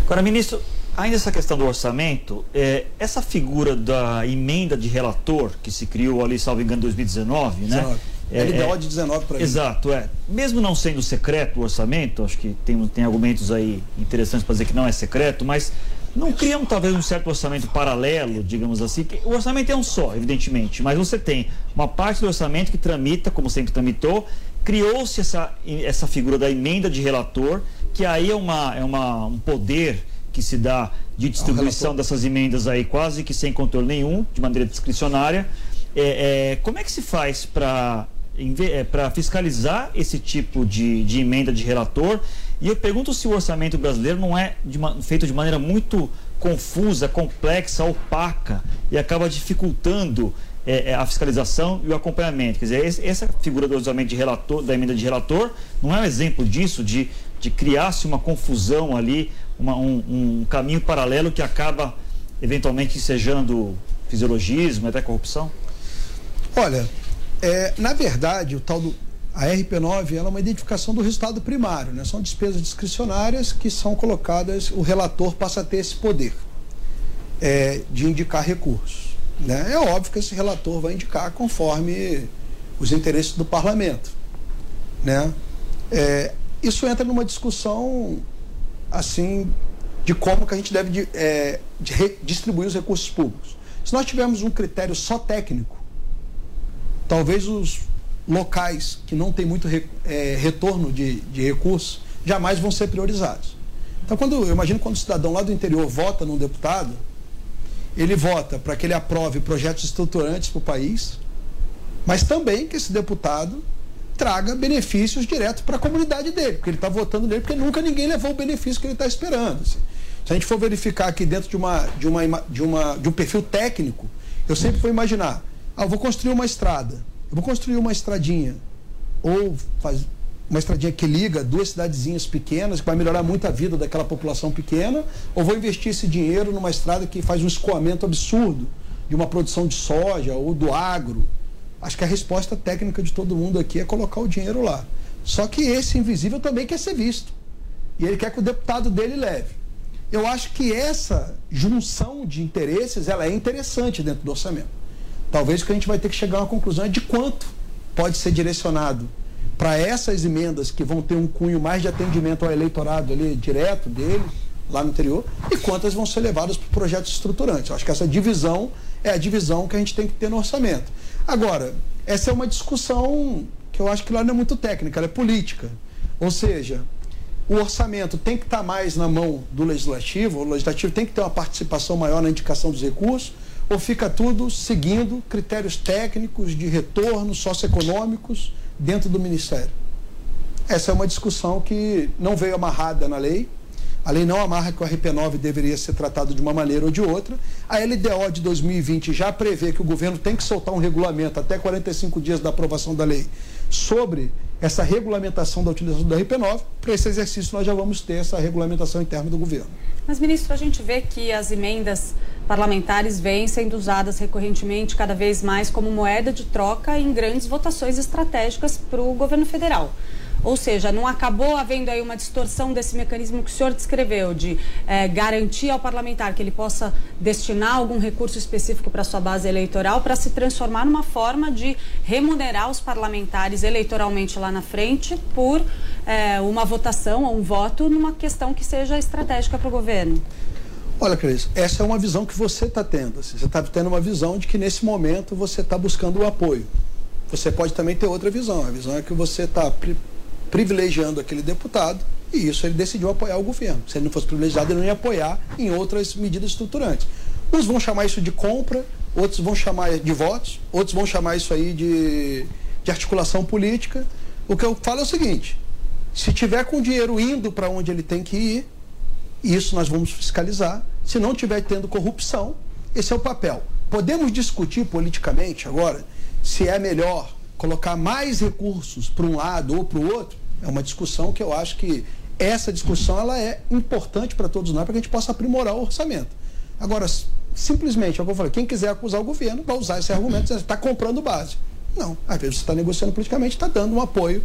Agora, ministro, ainda essa questão do orçamento, é, essa figura da emenda de relator que se criou ali, salvo engano, em 2019, né? 19. É, LDO de 19 para Exato, é. Mesmo não sendo secreto o orçamento, acho que tem, tem argumentos aí interessantes para dizer que não é secreto, mas não criam talvez um certo orçamento paralelo, digamos assim. o orçamento é um só, evidentemente, mas você tem uma parte do orçamento que tramita, como sempre tramitou, criou-se essa, essa figura da emenda de relator, que aí é, uma, é uma, um poder que se dá de distribuição dessas emendas aí quase que sem controle nenhum, de maneira discricionária. É, é, como é que se faz para para fiscalizar esse tipo de, de emenda de relator e eu pergunto se o orçamento brasileiro não é de uma, feito de maneira muito confusa, complexa, opaca e acaba dificultando é, é a fiscalização e o acompanhamento. Quer dizer, essa figura do orçamento de relator, da emenda de relator, não é um exemplo disso, de, de criar-se uma confusão ali, uma, um, um caminho paralelo que acaba eventualmente ensejando fisiologismo, até corrupção? Olha, é, na verdade, o tal do a RP9 ela é uma identificação do resultado primário, né? são despesas discricionárias que são colocadas, o relator passa a ter esse poder é, de indicar recursos. Né? É óbvio que esse relator vai indicar conforme os interesses do parlamento. Né? É, isso entra numa discussão assim de como que a gente deve de, é, de distribuir os recursos públicos. Se nós tivermos um critério só técnico, talvez os locais que não têm muito re, é, retorno de, de recursos jamais vão ser priorizados. Então, quando eu imagino quando o cidadão lá do interior vota num deputado, ele vota para que ele aprove projetos estruturantes para o país, mas também que esse deputado traga benefícios diretos para a comunidade dele, porque ele está votando nele porque nunca ninguém levou o benefício que ele está esperando. Assim. Se a gente for verificar aqui dentro de, uma, de, uma, de, uma, de um perfil técnico, eu sempre vou imaginar, ah, eu vou construir uma estrada eu vou construir uma estradinha ou faz uma estradinha que liga duas cidadezinhas pequenas, que vai melhorar muito a vida daquela população pequena, ou vou investir esse dinheiro numa estrada que faz um escoamento absurdo de uma produção de soja ou do agro. Acho que a resposta técnica de todo mundo aqui é colocar o dinheiro lá. Só que esse invisível também quer ser visto. E ele quer que o deputado dele leve. Eu acho que essa junção de interesses ela é interessante dentro do orçamento. Talvez o que a gente vai ter que chegar a uma conclusão é de quanto pode ser direcionado para essas emendas que vão ter um cunho mais de atendimento ao eleitorado ali direto dele, lá no interior, e quantas vão ser levadas para projetos estruturantes. Eu acho que essa divisão é a divisão que a gente tem que ter no orçamento. Agora, essa é uma discussão que eu acho que lá não é muito técnica, ela é política. Ou seja, o orçamento tem que estar tá mais na mão do legislativo, o legislativo tem que ter uma participação maior na indicação dos recursos, ou fica tudo seguindo critérios técnicos de retorno socioeconômicos dentro do Ministério? Essa é uma discussão que não veio amarrada na lei. A lei não amarra que o RP9 deveria ser tratado de uma maneira ou de outra. A LDO de 2020 já prevê que o governo tem que soltar um regulamento até 45 dias da aprovação da lei sobre essa regulamentação da utilização do RP9. Para esse exercício, nós já vamos ter essa regulamentação interna do governo. Mas, ministro, a gente vê que as emendas parlamentares vêm sendo usadas recorrentemente, cada vez mais, como moeda de troca em grandes votações estratégicas para o governo federal. Ou seja, não acabou havendo aí uma distorção desse mecanismo que o senhor descreveu, de é, garantir ao parlamentar que ele possa destinar algum recurso específico para sua base eleitoral, para se transformar numa forma de remunerar os parlamentares eleitoralmente lá na frente por é, uma votação ou um voto numa questão que seja estratégica para o governo? Olha, Cris, essa é uma visão que você está tendo. Assim, você está tendo uma visão de que nesse momento você está buscando o apoio. Você pode também ter outra visão. A visão é que você está pri privilegiando aquele deputado e isso ele decidiu apoiar o governo. Se ele não fosse privilegiado, ele não ia apoiar em outras medidas estruturantes. Uns vão chamar isso de compra, outros vão chamar de votos, outros vão chamar isso aí de, de articulação política. O que eu falo é o seguinte: se tiver com o dinheiro indo para onde ele tem que ir, isso nós vamos fiscalizar. Se não tiver tendo corrupção, esse é o papel. Podemos discutir politicamente agora se é melhor colocar mais recursos para um lado ou para o outro. É uma discussão que eu acho que essa discussão ela é importante para todos nós para que a gente possa aprimorar o orçamento. Agora, simplesmente, é o que eu falei, quem quiser acusar o governo vai usar esse argumento, você está comprando base. Não, às vezes você está negociando politicamente, está dando um apoio,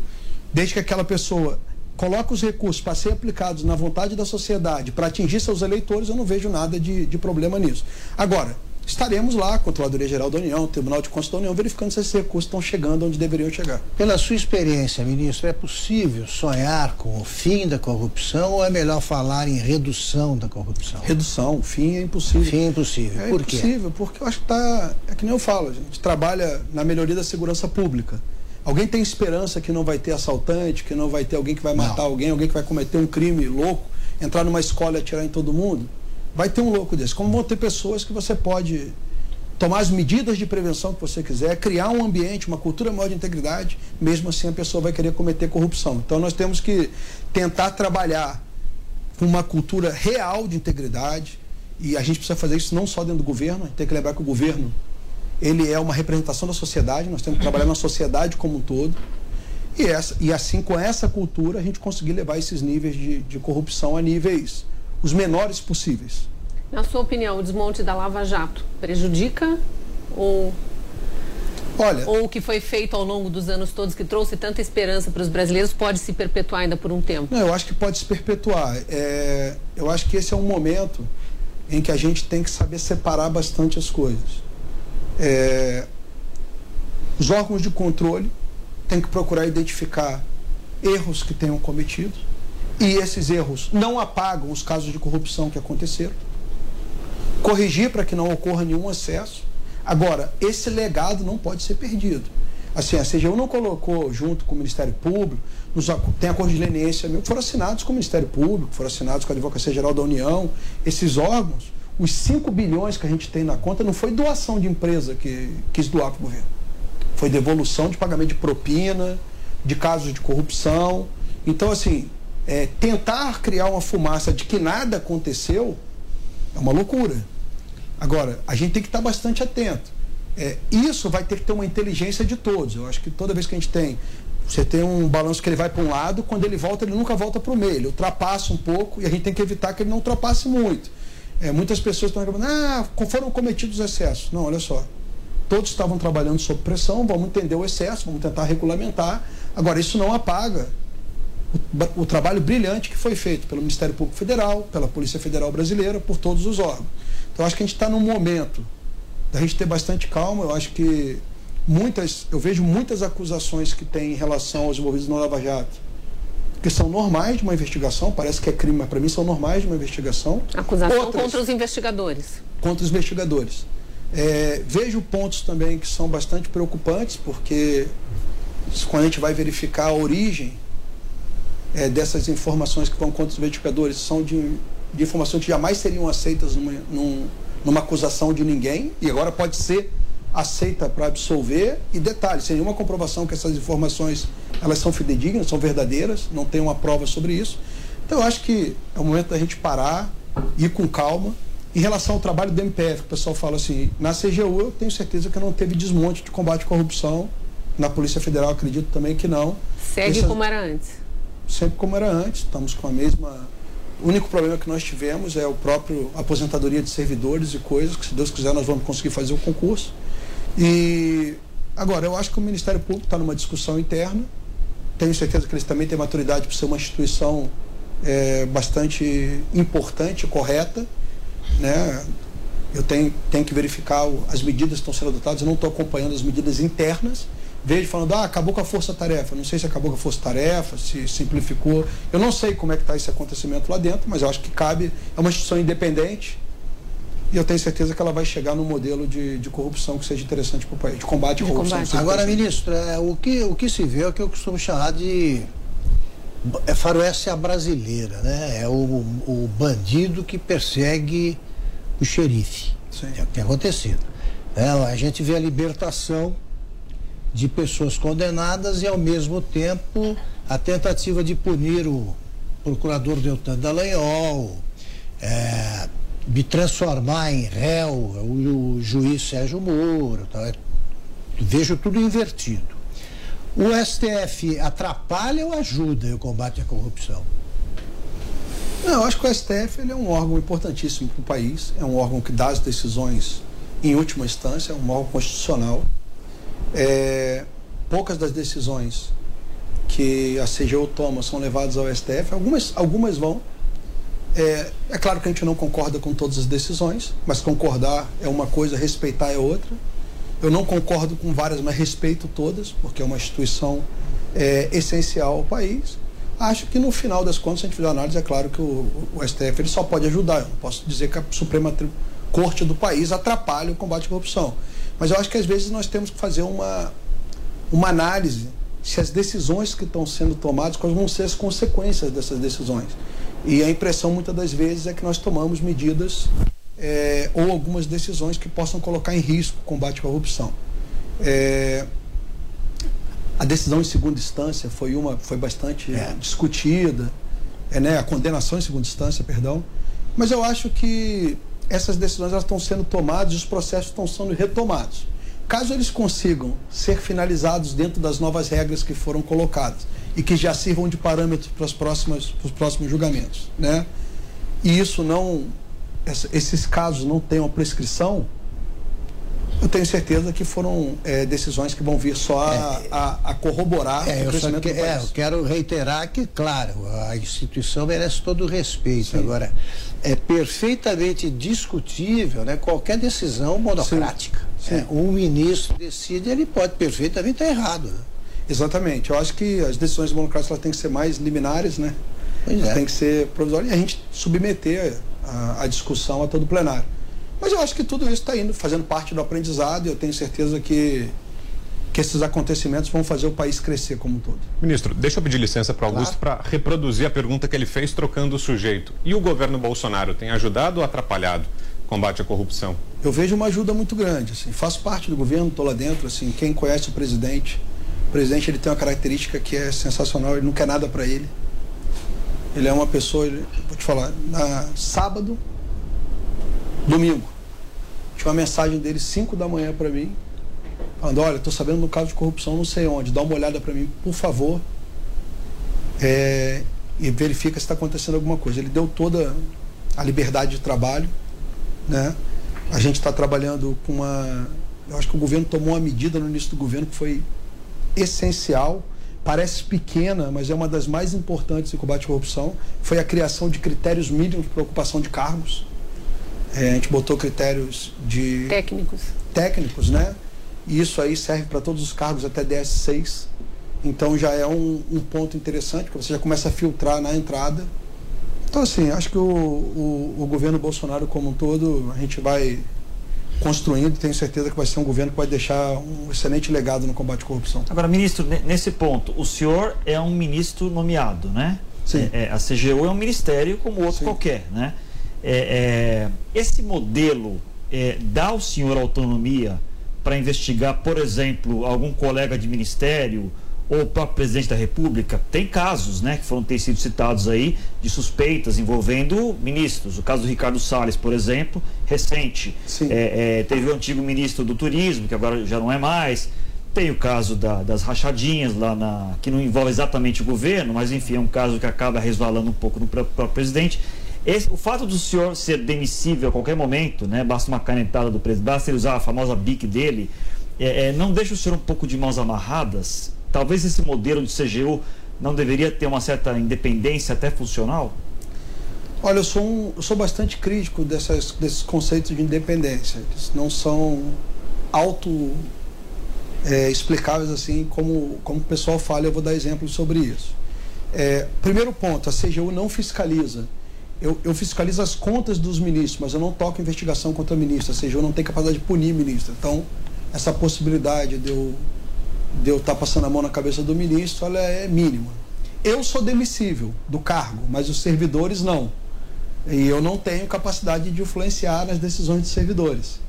desde que aquela pessoa coloca os recursos para serem aplicados na vontade da sociedade, para atingir seus eleitores, eu não vejo nada de, de problema nisso. Agora, estaremos lá, Controladoria Geral da União, Tribunal de Contas da União, verificando se esses recursos estão chegando onde deveriam chegar. Pela sua experiência, ministro, é possível sonhar com o fim da corrupção ou é melhor falar em redução da corrupção? Redução, o fim é impossível. Fim é impossível. É Por quê? impossível, porque eu acho que está. É que nem eu falo, a gente trabalha na melhoria da segurança pública. Alguém tem esperança que não vai ter assaltante, que não vai ter alguém que vai matar não. alguém, alguém que vai cometer um crime louco, entrar numa escola e atirar em todo mundo? Vai ter um louco desse. Como vão ter pessoas que você pode tomar as medidas de prevenção que você quiser, criar um ambiente, uma cultura maior de integridade, mesmo assim a pessoa vai querer cometer corrupção. Então nós temos que tentar trabalhar com uma cultura real de integridade e a gente precisa fazer isso não só dentro do governo, a gente tem que lembrar que o governo ele é uma representação da sociedade, nós temos que trabalhar na sociedade como um todo. E, essa, e assim, com essa cultura, a gente conseguir levar esses níveis de, de corrupção a níveis os menores possíveis. Na sua opinião, o desmonte da Lava Jato prejudica ou Olha, ou o que foi feito ao longo dos anos todos, que trouxe tanta esperança para os brasileiros, pode se perpetuar ainda por um tempo? Não, eu acho que pode se perpetuar. É, eu acho que esse é um momento em que a gente tem que saber separar bastante as coisas. É, os órgãos de controle têm que procurar identificar erros que tenham cometido e esses erros não apagam os casos de corrupção que aconteceram. Corrigir para que não ocorra nenhum excesso. Agora, esse legado não pode ser perdido. Assim, a CGU não colocou junto com o Ministério Público, nos, tem acordos de leniência foram assinados com o Ministério Público, foram assinados com a Advocacia Geral da União. Esses órgãos os 5 bilhões que a gente tem na conta não foi doação de empresa que quis doar para o governo. Foi devolução de pagamento de propina, de casos de corrupção. Então, assim, é, tentar criar uma fumaça de que nada aconteceu é uma loucura. Agora, a gente tem que estar bastante atento. É, isso vai ter que ter uma inteligência de todos. Eu acho que toda vez que a gente tem. Você tem um balanço que ele vai para um lado, quando ele volta, ele nunca volta para o meio. Ele ultrapassa um pouco e a gente tem que evitar que ele não ultrapasse muito. É, muitas pessoas estão reclamando, ah, foram cometidos excessos. Não, olha só. Todos estavam trabalhando sob pressão, vamos entender o excesso, vamos tentar regulamentar. Agora, isso não apaga o, o trabalho brilhante que foi feito pelo Ministério Público Federal, pela Polícia Federal Brasileira, por todos os órgãos. Então, acho que a gente está num momento da gente ter bastante calma. Eu acho que muitas, eu vejo muitas acusações que tem em relação aos envolvidos no Lava Jato que são normais de uma investigação, parece que é crime, mas para mim são normais de uma investigação. Acusação Outras, contra os investigadores. Contra os investigadores. É, vejo pontos também que são bastante preocupantes, porque quando a gente vai verificar a origem é, dessas informações que vão contra os verificadores são de, de informações que jamais seriam aceitas numa, num, numa acusação de ninguém e agora pode ser aceita para absolver e detalhe, sem nenhuma comprovação que essas informações elas são fidedignas, são verdadeiras, não tem uma prova sobre isso. Então eu acho que é o momento da gente parar, ir com calma. Em relação ao trabalho do MPF, o pessoal fala assim, na CGU eu tenho certeza que não teve desmonte de combate à corrupção, na Polícia Federal acredito também que não. Segue como era antes. Sempre como era antes, estamos com a mesma o único problema que nós tivemos é o próprio aposentadoria de servidores e coisas, que se Deus quiser nós vamos conseguir fazer o concurso. E agora, eu acho que o Ministério Público está numa discussão interna. Tenho certeza que eles também têm maturidade para ser uma instituição é, bastante importante, correta. Né? Eu tenho, tenho que verificar as medidas que estão sendo adotadas. Eu não estou acompanhando as medidas internas vejo falando, ah, acabou com a força-tarefa. Não sei se acabou com a força-tarefa, se simplificou. Eu não sei como é que está esse acontecimento lá dentro, mas eu acho que cabe, é uma instituição independente e eu tenho certeza que ela vai chegar num modelo de, de corrupção que seja interessante para o país, de combate à corrupção. Combate. Agora, ministro, é, o, que, o que se vê é o que eu costumo chamar de é faroeste a brasileira, né? É o, o bandido que persegue o xerife. Sim. É o que tem acontecido. É, a gente vê a libertação de pessoas condenadas e, ao mesmo tempo, a tentativa de punir o procurador Deltan Dallagnol, é, de transformar em réu o, juiz Sérgio Moro. Tá? Vejo tudo invertido. O STF atrapalha ou ajuda o combate à corrupção? Não, eu acho que o STF ele é um órgão importantíssimo para o país, é um órgão que dá as decisões em última instância, é um órgão constitucional. É, poucas das decisões que a CGU toma são levadas ao STF, algumas, algumas vão. É, é claro que a gente não concorda com todas as decisões, mas concordar é uma coisa, respeitar é outra. Eu não concordo com várias, mas respeito todas, porque é uma instituição é, essencial ao país. Acho que no final das contas, se a gente fizer análise, é claro que o, o STF ele só pode ajudar. Eu não posso dizer que a Suprema Corte do país atrapalha o combate à corrupção. Mas eu acho que às vezes nós temos que fazer uma, uma análise se as decisões que estão sendo tomadas, quais vão ser as consequências dessas decisões. E a impressão muitas das vezes é que nós tomamos medidas é, ou algumas decisões que possam colocar em risco o combate à corrupção. É, a decisão em segunda instância foi uma foi bastante é. discutida, é, né, a condenação em segunda instância, perdão. Mas eu acho que essas decisões elas estão sendo tomadas e os processos estão sendo retomados. Caso eles consigam ser finalizados dentro das novas regras que foram colocadas e que já sirvam de parâmetro para, as próximas, para os próximos julgamentos, né? e isso não, esses casos não tenham prescrição, eu tenho certeza que foram é, decisões que vão vir só a, é, a, a corroborar é, o crescimento que, do país. É, eu quero reiterar que, claro, a instituição merece todo o respeito. Sim. Agora, é perfeitamente discutível né, qualquer decisão monocrática. Sim. Sim. É, um ministro decide, ele pode perfeitamente estar errado. Né? Exatamente. Eu acho que as decisões monocráticas têm que ser mais liminares, né? Pois é. Tem que ser provisórias e a gente submeter a, a discussão a todo o plenário. Mas eu acho que tudo isso está indo, fazendo parte do aprendizado e eu tenho certeza que, que esses acontecimentos vão fazer o país crescer como um todo. Ministro, deixa eu pedir licença para Augusto claro. para reproduzir a pergunta que ele fez trocando o sujeito. E o governo Bolsonaro tem ajudado ou atrapalhado o combate à corrupção? Eu vejo uma ajuda muito grande. Assim, faço parte do governo, estou lá dentro. Assim, quem conhece o presidente, o presidente ele tem uma característica que é sensacional, ele não quer nada para ele. Ele é uma pessoa, ele, vou te falar, na sábado Domingo. Tinha uma mensagem dele 5 da manhã para mim, falando, olha, estou sabendo do caso de corrupção não sei onde, dá uma olhada para mim, por favor, é, e verifica se está acontecendo alguma coisa. Ele deu toda a liberdade de trabalho, né? A gente está trabalhando com uma. Eu acho que o governo tomou uma medida no início do governo que foi essencial, parece pequena, mas é uma das mais importantes em combate à corrupção. Foi a criação de critérios mínimos para ocupação de cargos. É, a gente botou critérios de. Técnicos. Técnicos, né? E isso aí serve para todos os cargos até DS6. Então já é um, um, ponto interessante, porque você já começa a filtrar na entrada. Então, assim, acho que o, o, o, governo Bolsonaro como um todo, a gente vai construindo tenho certeza que vai ser um governo que vai deixar um excelente legado no combate à corrupção. Agora, ministro, nesse ponto, o senhor é um ministro nomeado, né? Sim. É, é, a CGU é um ministério como outro Sim. qualquer, né? É, é esse modelo é, dá ao senhor autonomia para investigar, por exemplo, algum colega de ministério ou o próprio presidente da República, tem casos né, que foram ter sido citados aí de suspeitas envolvendo ministros. O caso do Ricardo Salles, por exemplo, recente. É, é, teve o antigo ministro do Turismo, que agora já não é mais. Tem o caso da, das rachadinhas lá na. que não envolve exatamente o governo, mas enfim, é um caso que acaba resvalando um pouco no próprio presidente. Esse, o fato do senhor ser demissível a qualquer momento, né, basta uma canetada do presidente, basta ele usar a famosa BIC dele, é, é, não deixa o senhor um pouco de mãos amarradas? Talvez esse modelo de CGU não deveria ter uma certa independência até funcional? Olha, eu sou, um, eu sou bastante crítico dessas, desses conceitos de independência. Eles não são auto é, assim como, como o pessoal fala, eu vou dar exemplos sobre isso. É, primeiro ponto, a CGU não fiscaliza. Eu, eu, fiscalizo as contas dos ministros, mas eu não toco investigação contra ministro. A CGU não tem capacidade de punir ministro. Então, essa possibilidade de eu de eu estar tá passando a mão na cabeça do ministro, ela é mínima. Eu sou demissível do cargo, mas os servidores não. E eu não tenho capacidade de influenciar nas decisões dos servidores.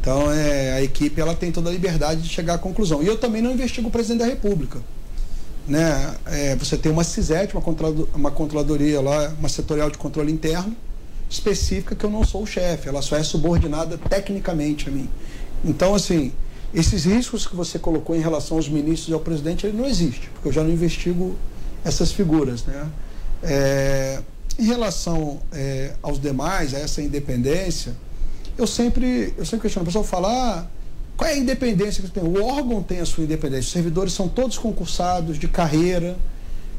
Então, é, a equipe ela tem toda a liberdade de chegar à conclusão. E eu também não investigo o presidente da República. Né? É, você tem uma CISET, uma, uma controladoria lá, uma setorial de controle interno, específica que eu não sou o chefe, ela só é subordinada tecnicamente a mim. Então, assim, esses riscos que você colocou em relação aos ministros e ao presidente, ele não existe, porque eu já não investigo essas figuras. Né? É, em relação é, aos demais, a essa independência, eu sempre, eu sempre questiono. O pessoal fala, ah, qual é a independência que tem? O órgão tem a sua independência. Os servidores são todos concursados, de carreira,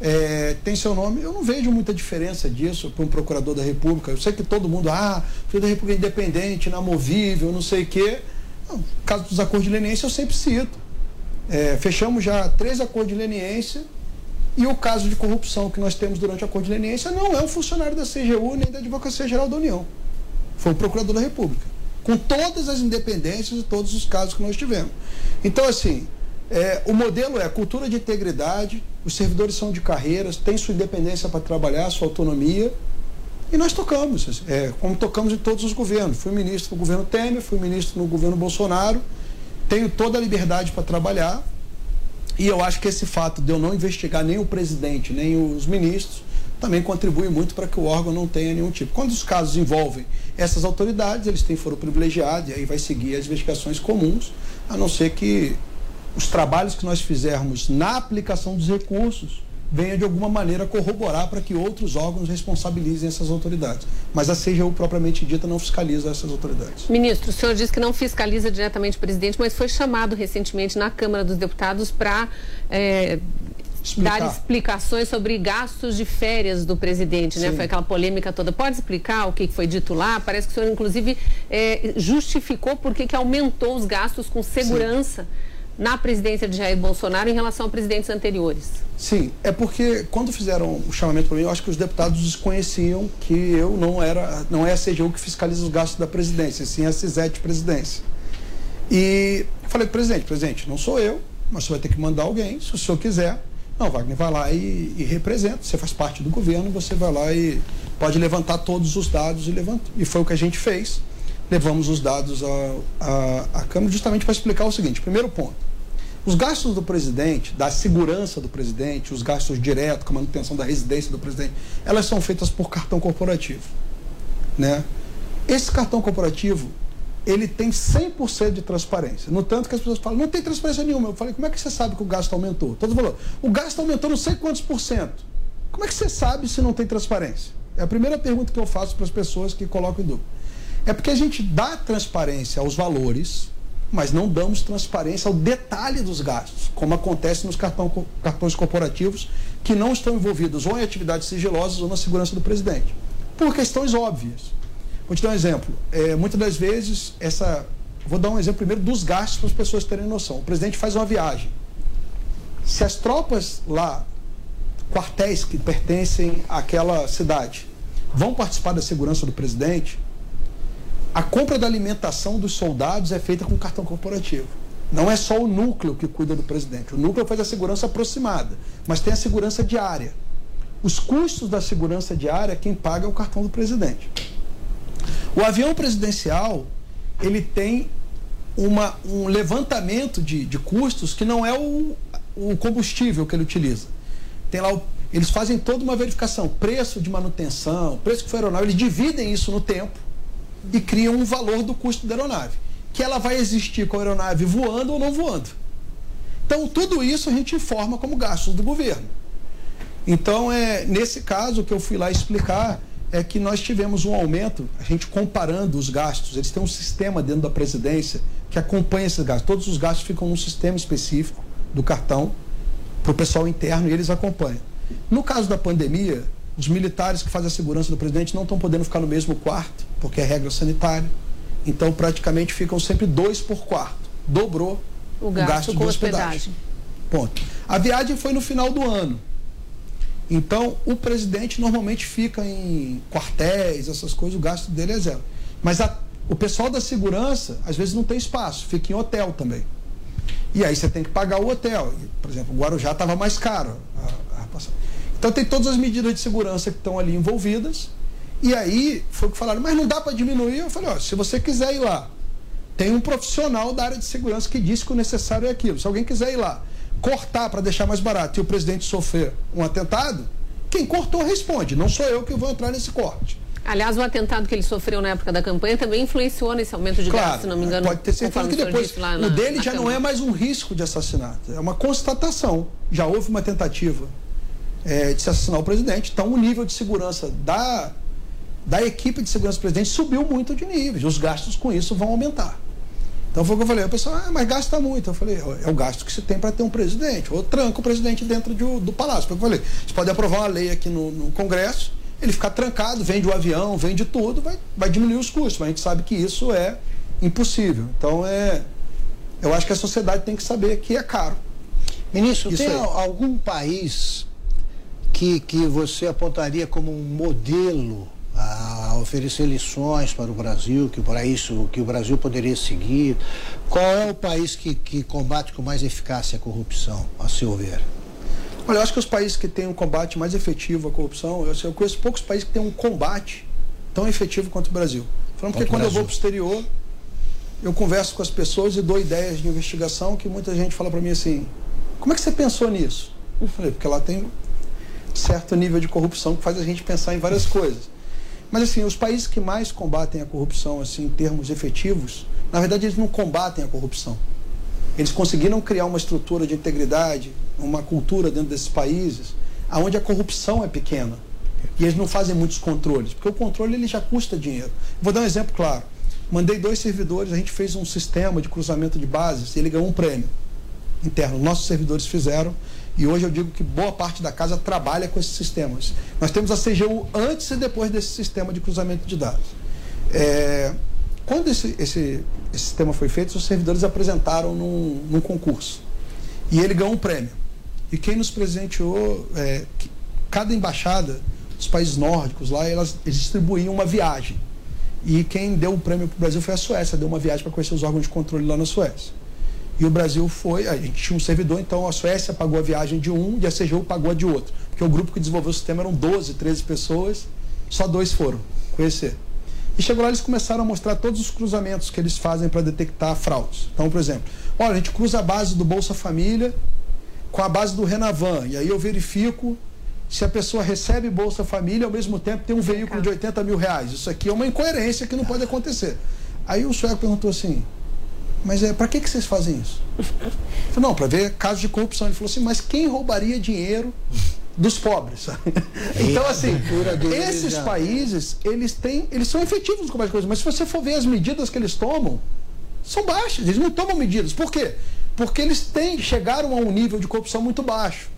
é, tem seu nome. Eu não vejo muita diferença disso para um procurador da República. Eu sei que todo mundo, ah, o da República é independente, inamovível, não sei o quê. No caso dos acordos de leniência, eu sempre cito. É, fechamos já três acordos de leniência e o caso de corrupção que nós temos durante o acordo de leniência não é um funcionário da CGU nem da Advocacia Geral da União. Foi o procurador da República. Com todas as independências e todos os casos que nós tivemos. Então, assim, é, o modelo é cultura de integridade, os servidores são de carreiras, têm sua independência para trabalhar, sua autonomia e nós tocamos, é, como tocamos em todos os governos. Fui ministro no governo Temer, fui ministro no governo Bolsonaro, tenho toda a liberdade para trabalhar. E eu acho que esse fato de eu não investigar nem o presidente, nem os ministros, também contribui muito para que o órgão não tenha nenhum tipo. Quando os casos envolvem essas autoridades, eles têm foro privilegiado e aí vai seguir as investigações comuns, a não ser que os trabalhos que nós fizermos na aplicação dos recursos venha de alguma maneira corroborar para que outros órgãos responsabilizem essas autoridades. Mas a CGU propriamente dita não fiscaliza essas autoridades. Ministro, o senhor disse que não fiscaliza diretamente o presidente, mas foi chamado recentemente na Câmara dos Deputados para é, dar explicações sobre gastos de férias do presidente, né? Foi aquela polêmica toda. Pode explicar o que foi dito lá? Parece que o senhor, inclusive, é, justificou por que aumentou os gastos com segurança. Sim na presidência de Jair Bolsonaro em relação a presidentes anteriores? Sim, é porque quando fizeram o chamamento para mim, eu acho que os deputados desconheciam que eu não era, não é a CGU que fiscaliza os gastos da presidência, sim a CISET presidência. E eu falei, presidente, presidente, não sou eu, mas você vai ter que mandar alguém, se o senhor quiser. Não, Wagner vai lá e, e representa, você faz parte do governo, você vai lá e pode levantar todos os dados e levanta. E foi o que a gente fez levamos os dados à, Câmara justamente para explicar o seguinte: primeiro ponto. Os gastos do presidente, da segurança do presidente, os gastos diretos com a manutenção da residência do presidente, elas são feitas por cartão corporativo. Né? Esse cartão corporativo, ele tem 100% de transparência. No tanto que as pessoas falam, não tem transparência nenhuma. Eu falei, como é que você sabe que o gasto aumentou? Todo falou, o gasto aumentou não sei quantos por cento. Como é que você sabe se não tem transparência? É a primeira pergunta que eu faço para as pessoas que colocam em dúvida. É porque a gente dá transparência aos valores, mas não damos transparência ao detalhe dos gastos, como acontece nos cartão, cartões corporativos que não estão envolvidos ou em atividades sigilosas ou na segurança do presidente, por questões óbvias. Vou te dar um exemplo. É, muitas das vezes, essa. Vou dar um exemplo primeiro dos gastos para as pessoas terem noção. O presidente faz uma viagem. Se as tropas lá, quartéis que pertencem àquela cidade, vão participar da segurança do presidente, a compra da alimentação dos soldados é feita com cartão corporativo. Não é só o núcleo que cuida do presidente. O núcleo faz a segurança aproximada, mas tem a segurança diária. Os custos da segurança diária, quem paga é o cartão do presidente. O avião presidencial, ele tem uma, um levantamento de, de custos que não é o, o combustível que ele utiliza. Tem lá o, eles fazem toda uma verificação, preço de manutenção, preço que foi aeronave, eles dividem isso no tempo e criam um valor do custo da aeronave, que ela vai existir com a aeronave voando ou não voando. Então, tudo isso a gente informa como gastos do governo. Então, é, nesse caso, que eu fui lá explicar é que nós tivemos um aumento, a gente comparando os gastos, eles têm um sistema dentro da presidência que acompanha esses gastos. Todos os gastos ficam num sistema específico do cartão para o pessoal interno e eles acompanham. No caso da pandemia, os militares que fazem a segurança do presidente não estão podendo ficar no mesmo quarto, porque é regra sanitária. Então, praticamente ficam sempre dois por quarto. Dobrou o gasto, o gasto com hospedagem. hospedagem. Ponto. A viagem foi no final do ano. Então, o presidente normalmente fica em quartéis, essas coisas, o gasto dele é zero. Mas a, o pessoal da segurança, às vezes, não tem espaço, fica em hotel também. E aí você tem que pagar o hotel. Por exemplo, o Guarujá estava mais caro. A, a então tem todas as medidas de segurança que estão ali envolvidas. E aí foi o que falaram, mas não dá para diminuir. Eu falei, ó, se você quiser ir lá, tem um profissional da área de segurança que disse que o necessário é aquilo. Se alguém quiser ir lá cortar para deixar mais barato e o presidente sofrer um atentado, quem cortou responde. Não sou eu que vou entrar nesse corte. Aliás, o atentado que ele sofreu na época da campanha também influenciou nesse aumento de claro, gasto, se não me engano. Pode ter certeza que depois na, o dele já não é mais um risco de assassinato, é uma constatação. Já houve uma tentativa é, de se assassinar o presidente, então o nível de segurança da, da equipe de segurança do presidente subiu muito de nível. Os gastos com isso vão aumentar. Então foi o que eu falei, a pessoa, ah, mas gasta muito. Eu falei, é o gasto que se tem para ter um presidente. Ou tranca o presidente dentro de, do palácio. Foi o que eu falei, você pode aprovar uma lei aqui no, no Congresso, ele ficar trancado, vende o avião, vende tudo, vai, vai diminuir os custos. Mas a gente sabe que isso é impossível. Então é. Eu acho que a sociedade tem que saber que é caro. Ministro, isso tem aí. algum país que, que você apontaria como um modelo a oferecer lições para o Brasil, que para isso que o Brasil poderia seguir. Qual é o país que, que combate com mais eficácia a corrupção, a seu ver? Olha, eu acho que os países que têm um combate mais efetivo à corrupção, eu, eu conheço poucos países que têm um combate tão efetivo quanto o Brasil. Falando porque quando Brasil. eu vou para o exterior, eu converso com as pessoas e dou ideias de investigação que muita gente fala para mim assim: como é que você pensou nisso? Eu falei, porque lá tem certo nível de corrupção que faz a gente pensar em várias coisas. Mas assim, os países que mais combatem a corrupção assim, em termos efetivos, na verdade eles não combatem a corrupção. Eles conseguiram criar uma estrutura de integridade, uma cultura dentro desses países, onde a corrupção é pequena. E eles não fazem muitos controles, porque o controle ele já custa dinheiro. Vou dar um exemplo claro. Mandei dois servidores, a gente fez um sistema de cruzamento de bases e ele ganhou um prêmio interno. Nossos servidores fizeram e hoje eu digo que boa parte da casa trabalha com esses sistemas. Nós temos a CGU antes e depois desse sistema de cruzamento de dados. É, quando esse, esse, esse, sistema foi feito, os servidores apresentaram num, num, concurso. E ele ganhou um prêmio. E quem nos presenteou, é, cada embaixada dos países nórdicos lá, elas, eles distribuíam uma viagem. E quem deu o prêmio para o Brasil foi a Suécia, deu uma viagem para conhecer os órgãos de controle lá na Suécia. E o Brasil foi, a gente tinha um servidor, então a Suécia pagou a viagem de um e a CGU pagou a de outro. Porque o grupo que desenvolveu o sistema eram 12, 13 pessoas, só dois foram conhecer. E chegou lá, eles começaram a mostrar todos os cruzamentos que eles fazem para detectar fraudes. Então, por exemplo, olha, a gente cruza a base do Bolsa Família com a base do Renavan. E aí eu verifico se a pessoa recebe Bolsa Família ao mesmo tempo tem um veículo de 80 mil reais. Isso aqui é uma incoerência que não pode acontecer. Aí o sueco perguntou assim, mas é, para que, que vocês fazem isso? Eu falei, não, para ver casos de corrupção. Ele falou assim, mas quem roubaria dinheiro dos pobres? então, assim, esses países, eles têm, eles são efetivos no combate à corrupção, mas se você for ver as medidas que eles tomam, são baixas, eles não tomam medidas. Por quê? Porque eles têm, chegaram a um nível de corrupção muito baixo.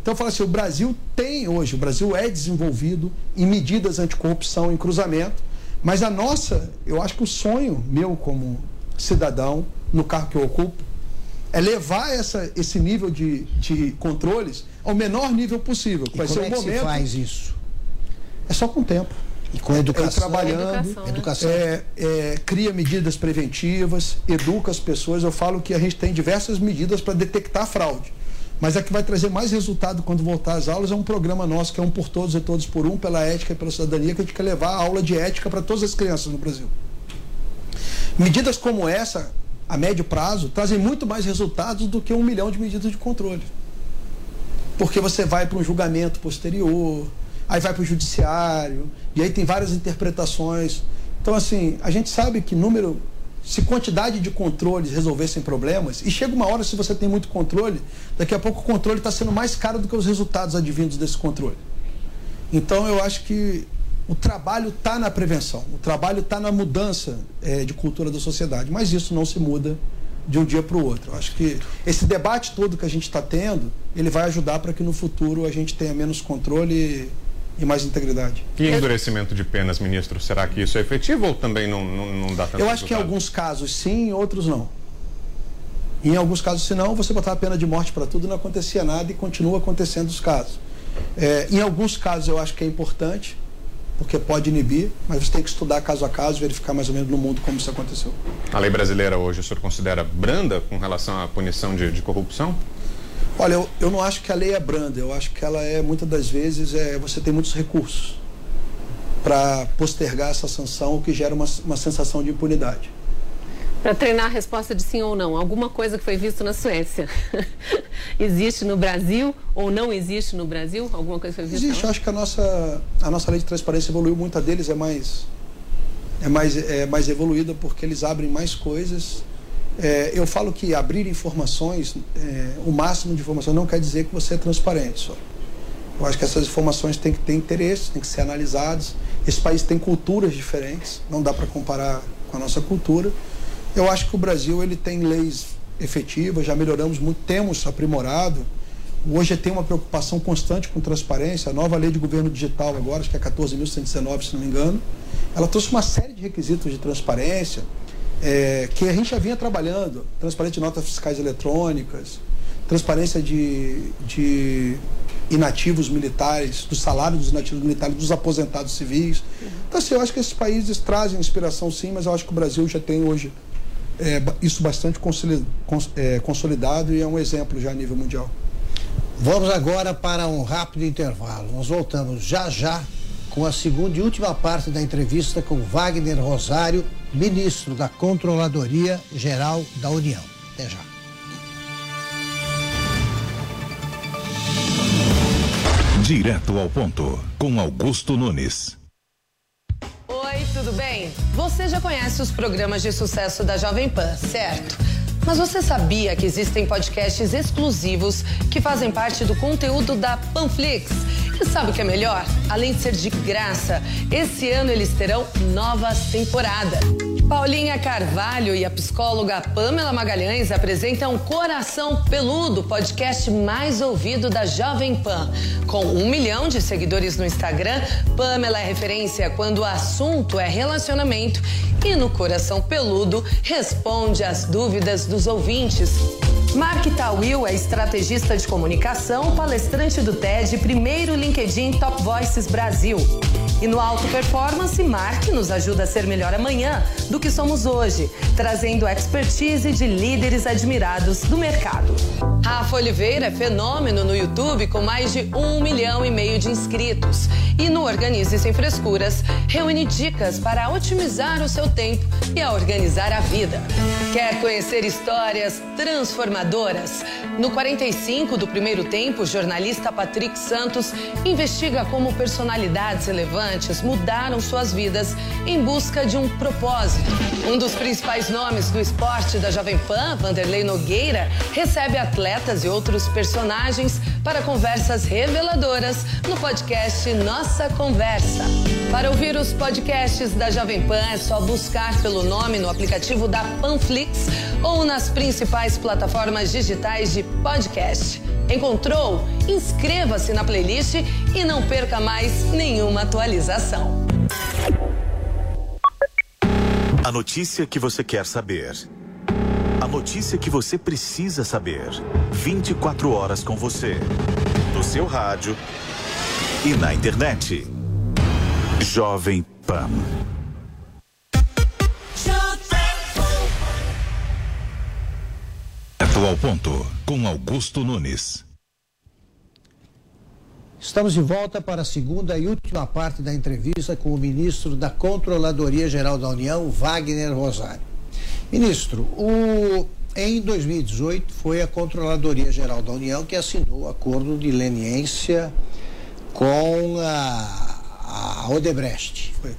Então, eu falo assim, o Brasil tem hoje, o Brasil é desenvolvido em medidas anticorrupção, em cruzamento, mas a nossa, eu acho que o sonho meu como cidadão no carro que eu ocupo, é levar essa, esse nível de, de controles ao menor nível possível. Que vai ser o é momento. Se faz isso? É só com o tempo. E com educação. É, trabalhando, educação, né? educação. É, é, cria medidas preventivas, educa as pessoas. Eu falo que a gente tem diversas medidas para detectar fraude. Mas a que vai trazer mais resultado quando voltar às aulas é um programa nosso, que é um por todos e todos por um, pela ética e pela cidadania, que a gente quer levar a aula de ética para todas as crianças no Brasil. Medidas como essa, a médio prazo, trazem muito mais resultados do que um milhão de medidas de controle. Porque você vai para um julgamento posterior, aí vai para o judiciário, e aí tem várias interpretações. Então, assim, a gente sabe que número se quantidade de controles resolvessem problemas, e chega uma hora, se você tem muito controle, daqui a pouco o controle está sendo mais caro do que os resultados advindos desse controle. Então, eu acho que o trabalho está na prevenção, o trabalho está na mudança é, de cultura da sociedade, mas isso não se muda de um dia para o outro. Eu acho que esse debate todo que a gente está tendo, ele vai ajudar para que no futuro a gente tenha menos controle e mais integridade. E endurecimento de penas, ministro, será que isso é efetivo ou também não, não, não dá tanto Eu acho resultado? que em alguns casos sim, em outros não. Em alguns casos, se não, você botar a pena de morte para tudo, não acontecia nada e continua acontecendo os casos. É, em alguns casos eu acho que é importante, porque pode inibir, mas você tem que estudar caso a caso, verificar mais ou menos no mundo como isso aconteceu. A lei brasileira hoje o senhor considera branda com relação à punição de, de corrupção? Olha, eu, eu não acho que a lei é branda, eu acho que ela é, muitas das vezes, é, você tem muitos recursos para postergar essa sanção, o que gera uma, uma sensação de impunidade. Para treinar a resposta de sim ou não, alguma coisa que foi visto na Suécia existe no Brasil ou não existe no Brasil? Alguma coisa que foi vista? Existe, eu acho que a nossa, a nossa lei de transparência evoluiu, muita deles é mais, é mais, é mais evoluída porque eles abrem mais coisas é, eu falo que abrir informações, é, o máximo de informações, não quer dizer que você é transparente só. Eu acho que essas informações têm que ter interesse, têm que ser analisadas. Esse país tem culturas diferentes, não dá para comparar com a nossa cultura. Eu acho que o Brasil ele tem leis efetivas, já melhoramos muito, temos aprimorado. Hoje tem uma preocupação constante com transparência. A nova lei de governo digital agora, acho que é 14.119, se não me engano, ela trouxe uma série de requisitos de transparência é, que a gente já vinha trabalhando, transparência de notas fiscais eletrônicas, transparência de, de inativos militares, do salário dos inativos militares, dos aposentados civis. Então, assim, eu acho que esses países trazem inspiração sim, mas eu acho que o Brasil já tem hoje é, isso bastante é, consolidado e é um exemplo já a nível mundial. Vamos agora para um rápido intervalo. Nós voltamos já já com a segunda e última parte da entrevista com Wagner Rosário, ministro da Controladoria Geral da União. Até já. Direto ao ponto, com Augusto Nunes. Oi, tudo bem? Você já conhece os programas de sucesso da Jovem Pan, certo? Mas você sabia que existem podcasts exclusivos que fazem parte do conteúdo da Panflix? E sabe o que é melhor? Além de ser de graça, esse ano eles terão novas temporadas. Paulinha Carvalho e a psicóloga Pamela Magalhães apresentam Coração Peludo, podcast mais ouvido da Jovem Pan. Com um milhão de seguidores no Instagram, Pamela é referência quando o assunto é relacionamento e no Coração Peludo responde às dúvidas dos ouvintes. Mark Tawil é estrategista de comunicação, palestrante do TED, primeiro LinkedIn Top Voices Brasil. E no Alto Performance, Mark nos ajuda a ser melhor amanhã do que somos hoje, trazendo expertise de líderes admirados do mercado. Rafa Oliveira é fenômeno no YouTube com mais de um milhão e meio de inscritos. E no Organize Sem Frescuras, reúne dicas para otimizar o seu tempo e a organizar a vida. Quer conhecer histórias transformadoras? No 45 do primeiro tempo, o jornalista Patrick Santos investiga como personalidades relevantes mudaram suas vidas em busca de um propósito. Um dos principais nomes do esporte da Jovem Pan, Vanderlei Nogueira, recebe atletas e outros personagens para conversas reveladoras no podcast Nossa Conversa. Para ouvir os podcasts da Jovem Pan é só buscar pelo nome no aplicativo da Panflix ou nas principais plataformas digitais de podcast. Encontrou? Inscreva-se na playlist e não perca mais nenhuma atualização. A notícia que você quer saber. A notícia que você precisa saber. 24 horas com você. No seu rádio e na internet. Jovem Pan. Atual ponto com Augusto Nunes. Estamos de volta para a segunda e última parte da entrevista com o ministro da Controladoria Geral da União, Wagner Rosário. Ministro, o, em 2018 foi a Controladoria Geral da União que assinou o acordo de leniência com a, a Odebrecht. Foi.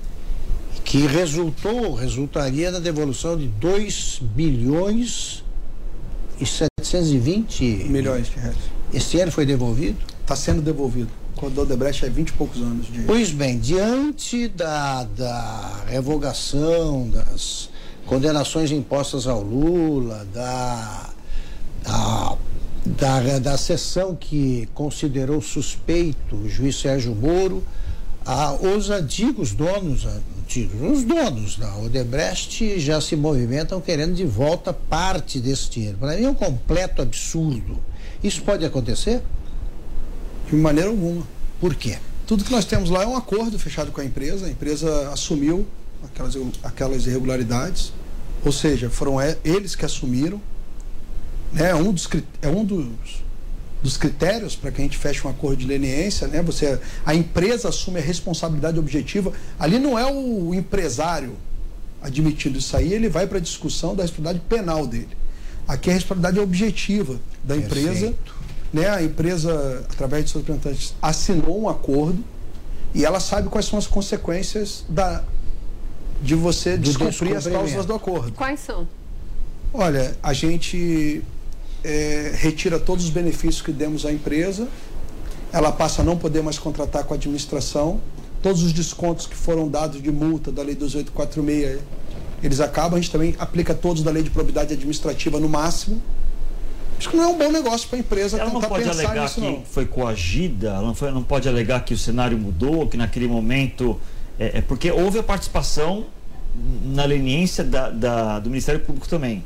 Que resultou, resultaria na devolução de 2 bilhões e 720 milhões de reais. Esse ano foi devolvido? Está sendo devolvido. Quando o Odebrecht é 20 e poucos anos de. Pois bem, diante da, da revogação, das condenações impostas ao Lula, da, da, da, da sessão que considerou suspeito o juiz Sérgio Moro, a, os antigos donos, antigos, os donos da Odebrecht já se movimentam querendo de volta parte desse dinheiro. Para mim é um completo absurdo. Isso pode acontecer? De maneira alguma. Por quê? Tudo que nós temos lá é um acordo fechado com a empresa. A empresa assumiu aquelas, aquelas irregularidades, ou seja, foram eles que assumiram. Né? É um dos, é um dos, dos critérios para que a gente feche um acordo de leniência. Né? Você, a empresa assume a responsabilidade objetiva. Ali não é o empresário admitindo isso aí, ele vai para a discussão da responsabilidade penal dele. Aqui é a responsabilidade objetiva da empresa. Perfeito né, a empresa, através de seus representantes, assinou um acordo e ela sabe quais são as consequências da, de você descumprir as cláusulas do acordo. Quais são? Olha, a gente é, retira todos os benefícios que demos à empresa, ela passa a não poder mais contratar com a administração, todos os descontos que foram dados de multa da Lei 2846, eles acabam, a gente também aplica todos da Lei de Probidade Administrativa no máximo, Acho que não é um bom negócio para a empresa ela não pode alegar nisso, que não. foi coagida, ela não, foi, não pode alegar que o cenário mudou, que naquele momento. É, é porque houve a participação na leniência da, da, do Ministério Público também,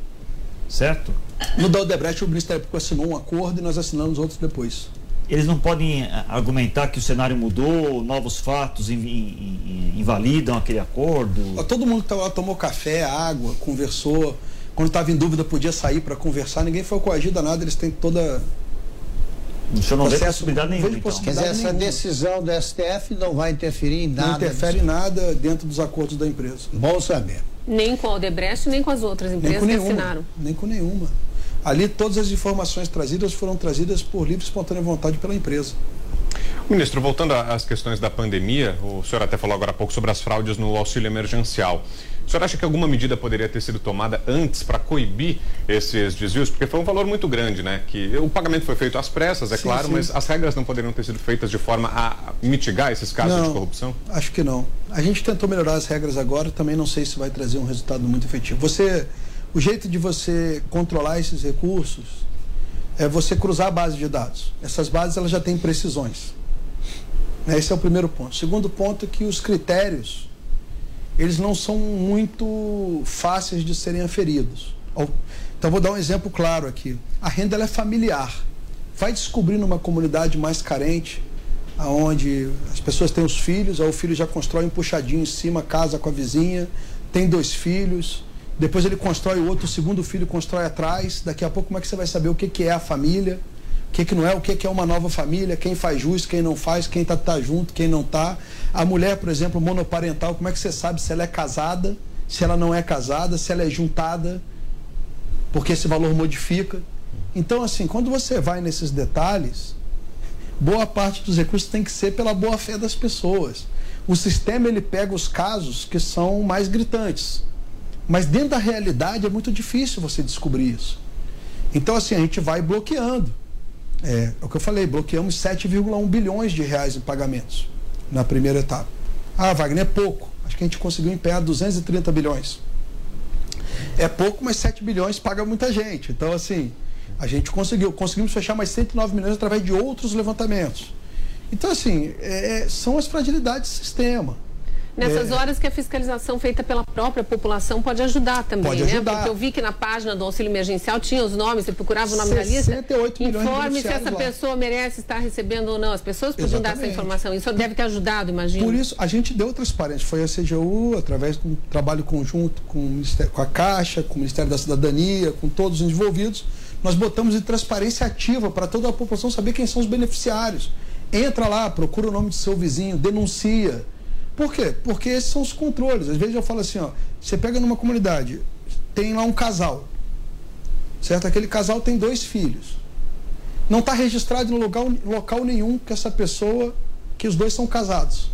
certo? No da Odebrecht, o Ministério Público assinou um acordo e nós assinamos outros depois. Eles não podem é, argumentar que o cenário mudou, novos fatos invalidam aquele acordo? Todo mundo que estava lá tomou café, água, conversou quando estava em dúvida podia sair para conversar, ninguém foi coagido a nada, eles têm toda. O senhor não processo, vê possibilidade nenhuma. Então. Quer dizer, essa nenhuma. decisão do STF não vai interferir em nada. Não interfere em nada dentro dos acordos da empresa. Bom saber. Nem com a Odebrecht, nem com as outras empresas que assinaram. Nem com nenhuma. Ali todas as informações trazidas foram trazidas por livre e espontânea vontade pela empresa. Ministro, voltando às questões da pandemia, o senhor até falou agora há pouco sobre as fraudes no auxílio emergencial. O senhor acha que alguma medida poderia ter sido tomada antes para coibir esses desvios? Porque foi um valor muito grande, né? Que o pagamento foi feito às pressas, é sim, claro, sim. mas as regras não poderiam ter sido feitas de forma a mitigar esses casos não, de corrupção? Acho que não. A gente tentou melhorar as regras agora, também não sei se vai trazer um resultado muito efetivo. Você, o jeito de você controlar esses recursos é você cruzar a base de dados. Essas bases elas já têm precisões. Esse é o primeiro ponto. O segundo ponto é que os critérios eles não são muito fáceis de serem aferidos. Então vou dar um exemplo claro aqui. A renda é familiar. Vai descobrir numa comunidade mais carente, aonde as pessoas têm os filhos, aí o filho já constrói um puxadinho em cima, casa com a vizinha, tem dois filhos, depois ele constrói o outro, o segundo filho constrói atrás. Daqui a pouco, como é que você vai saber o que, que é a família? o que, que não é, o que, que é uma nova família, quem faz jus, quem não faz, quem está tá junto, quem não está. A mulher, por exemplo, monoparental, como é que você sabe se ela é casada, se ela não é casada, se ela é juntada, porque esse valor modifica. Então, assim, quando você vai nesses detalhes, boa parte dos recursos tem que ser pela boa fé das pessoas. O sistema ele pega os casos que são mais gritantes. Mas dentro da realidade é muito difícil você descobrir isso. Então, assim, a gente vai bloqueando. É, é o que eu falei, bloqueamos 7,1 bilhões de reais em pagamentos na primeira etapa. Ah, Wagner, é pouco. Acho que a gente conseguiu empenhar 230 bilhões. É pouco, mas 7 bilhões paga muita gente. Então, assim, a gente conseguiu. Conseguimos fechar mais 109 milhões através de outros levantamentos. Então, assim, é, são as fragilidades do sistema. Nessas é... horas que a fiscalização feita pela própria população pode ajudar também, pode né? Ajudar. Porque eu vi que na página do auxílio emergencial tinha os nomes, você procurava o nome da lista. 68 milhões Informe se essa lá. pessoa merece estar recebendo ou não. As pessoas podiam dar essa informação. Isso deve ter ajudado, imagino. Por isso, a gente deu transparência. Foi a CGU, através de um trabalho conjunto com, com a Caixa, com o Ministério da Cidadania, com todos os envolvidos, nós botamos em transparência ativa para toda a população saber quem são os beneficiários. Entra lá, procura o nome do seu vizinho, denuncia. Por quê? Porque esses são os controles. Às vezes eu falo assim, ó, você pega numa comunidade, tem lá um casal, certo? Aquele casal tem dois filhos. Não está registrado local, local nenhum que essa pessoa, que os dois são casados.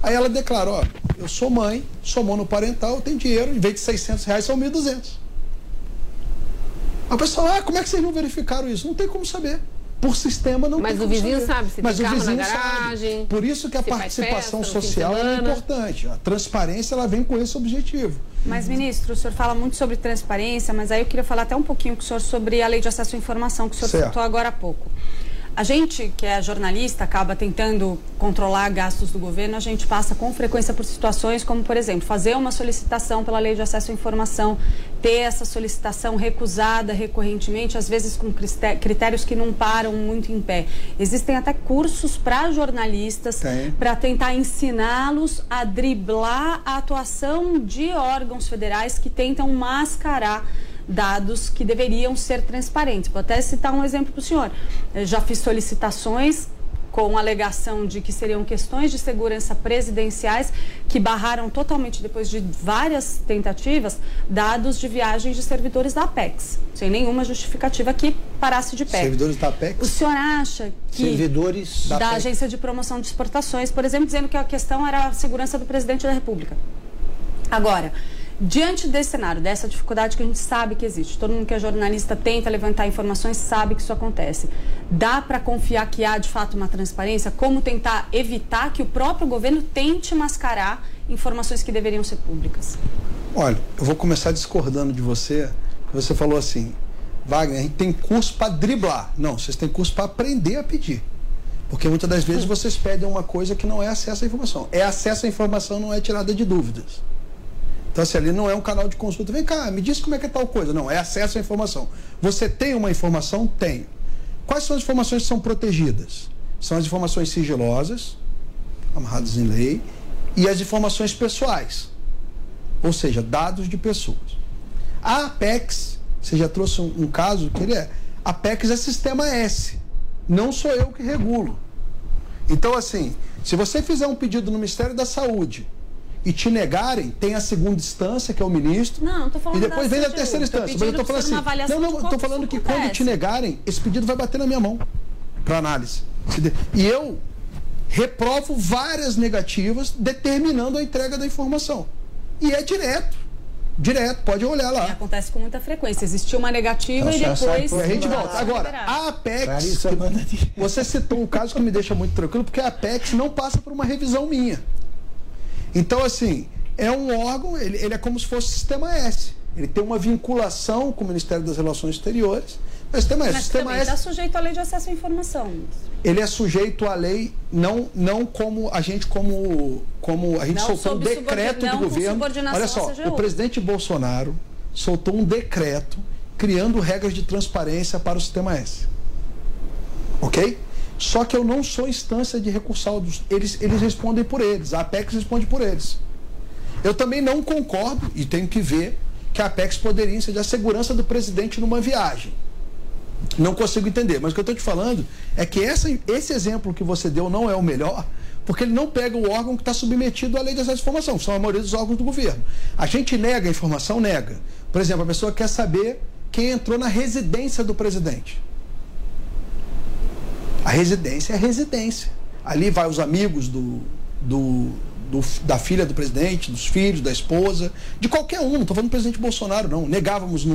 Aí ela declara, ó, eu sou mãe, sou monoparental, tenho dinheiro, em vez de 600 reais são 1.200. A pessoa, ah, como é que vocês não verificaram isso? Não tem como saber. Por sistema não Mas tem o vizinho saber. sabe se Mas tem o carro vizinho na garagem. sabe. Por isso que a participação festa, social é importante. A transparência ela vem com esse objetivo. Mas, ministro, o senhor fala muito sobre transparência, mas aí eu queria falar até um pouquinho com o senhor sobre a lei de acesso à informação, que o senhor certo. citou agora há pouco. A gente, que é jornalista, acaba tentando controlar gastos do governo, a gente passa com frequência por situações como, por exemplo, fazer uma solicitação pela lei de acesso à informação, ter essa solicitação recusada recorrentemente, às vezes com critérios que não param muito em pé. Existem até cursos para jornalistas para tentar ensiná-los a driblar a atuação de órgãos federais que tentam mascarar dados que deveriam ser transparentes. Vou até citar um exemplo para o senhor. Eu já fiz solicitações com alegação de que seriam questões de segurança presidenciais que barraram totalmente, depois de várias tentativas, dados de viagens de servidores da Apex, sem nenhuma justificativa que parasse de pé. Servidores da Apex? O senhor acha que... Servidores da, da Agência de Promoção de Exportações, por exemplo, dizendo que a questão era a segurança do presidente da República. Agora, Diante desse cenário, dessa dificuldade que a gente sabe que existe, todo mundo que é jornalista tenta levantar informações, sabe que isso acontece. Dá para confiar que há de fato uma transparência? Como tentar evitar que o próprio governo tente mascarar informações que deveriam ser públicas? Olha, eu vou começar discordando de você. Você falou assim, Wagner, a gente tem curso para driblar. Não, vocês têm curso para aprender a pedir. Porque muitas das vezes vocês pedem uma coisa que não é acesso à informação. É acesso à informação, não é tirada de dúvidas. Então, assim, ali não é um canal de consulta. Vem cá, me diz como é que é tal coisa. Não, é acesso à informação. Você tem uma informação? Tenho. Quais são as informações que são protegidas? São as informações sigilosas, amarradas em lei, e as informações pessoais, ou seja, dados de pessoas. A Apex, você já trouxe um, um caso que ele é. A Apex é sistema S. Não sou eu que regulo. Então, assim, se você fizer um pedido no Ministério da Saúde e te negarem, tem a segunda instância, que é o ministro. Não, tô falando E depois vem a terceira instância. Mas eu tô falando assim. Não, não, estou falando que quando te negarem, esse pedido vai bater na minha mão para análise. E eu reprovo várias negativas determinando a entrega da informação. E é direto. Direto, pode olhar lá. E acontece com muita frequência. Existiu uma negativa então, e depois. A gente volta. Agora, a Apex. Você citou um caso que me deixa muito tranquilo, porque a Apex não passa por uma revisão minha. Então, assim, é um órgão, ele, ele é como se fosse o sistema S. Ele tem uma vinculação com o Ministério das Relações Exteriores. Mas, sistema mas S, sistema está sujeito à lei de acesso à informação. Ele é sujeito à lei, não, não como a gente, como, como a gente não soltou um decreto do governo. Olha só, o presidente Bolsonaro soltou um decreto criando regras de transparência para o sistema S. Ok? Só que eu não sou instância de recursal. Eles, eles respondem por eles, a Apex responde por eles. Eu também não concordo, e tenho que ver, que a Apex poderia incidir a segurança do presidente numa viagem. Não consigo entender. Mas o que eu estou te falando é que essa, esse exemplo que você deu não é o melhor, porque ele não pega o órgão que está submetido à lei de acesso à informação, que são a maioria dos órgãos do governo. A gente nega a informação? Nega. Por exemplo, a pessoa quer saber quem entrou na residência do presidente. A residência é a residência. Ali vai os amigos do, do, do, da filha do presidente, dos filhos, da esposa, de qualquer um. Não estou falando do presidente Bolsonaro, não. Negávamos no,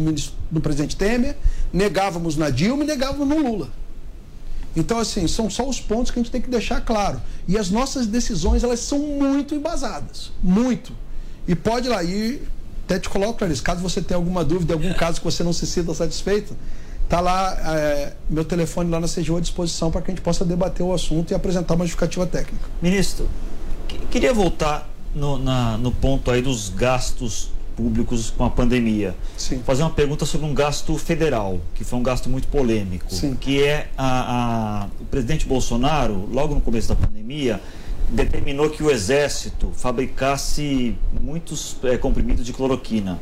no presidente Temer, negávamos na Dilma e negávamos no Lula. Então, assim, são só os pontos que a gente tem que deixar claro. E as nossas decisões, elas são muito embasadas. Muito. E pode ir lá, e até te coloco, Clarice, caso você tenha alguma dúvida, algum caso que você não se sinta satisfeito, Está lá é, meu telefone lá na CGU à disposição para que a gente possa debater o assunto e apresentar uma justificativa técnica. Ministro, queria voltar no, na, no ponto aí dos gastos públicos com a pandemia. Sim. Fazer uma pergunta sobre um gasto federal, que foi um gasto muito polêmico, Sim. que é a, a, o presidente Bolsonaro, logo no começo da pandemia, determinou que o exército fabricasse muitos é, comprimidos de cloroquina.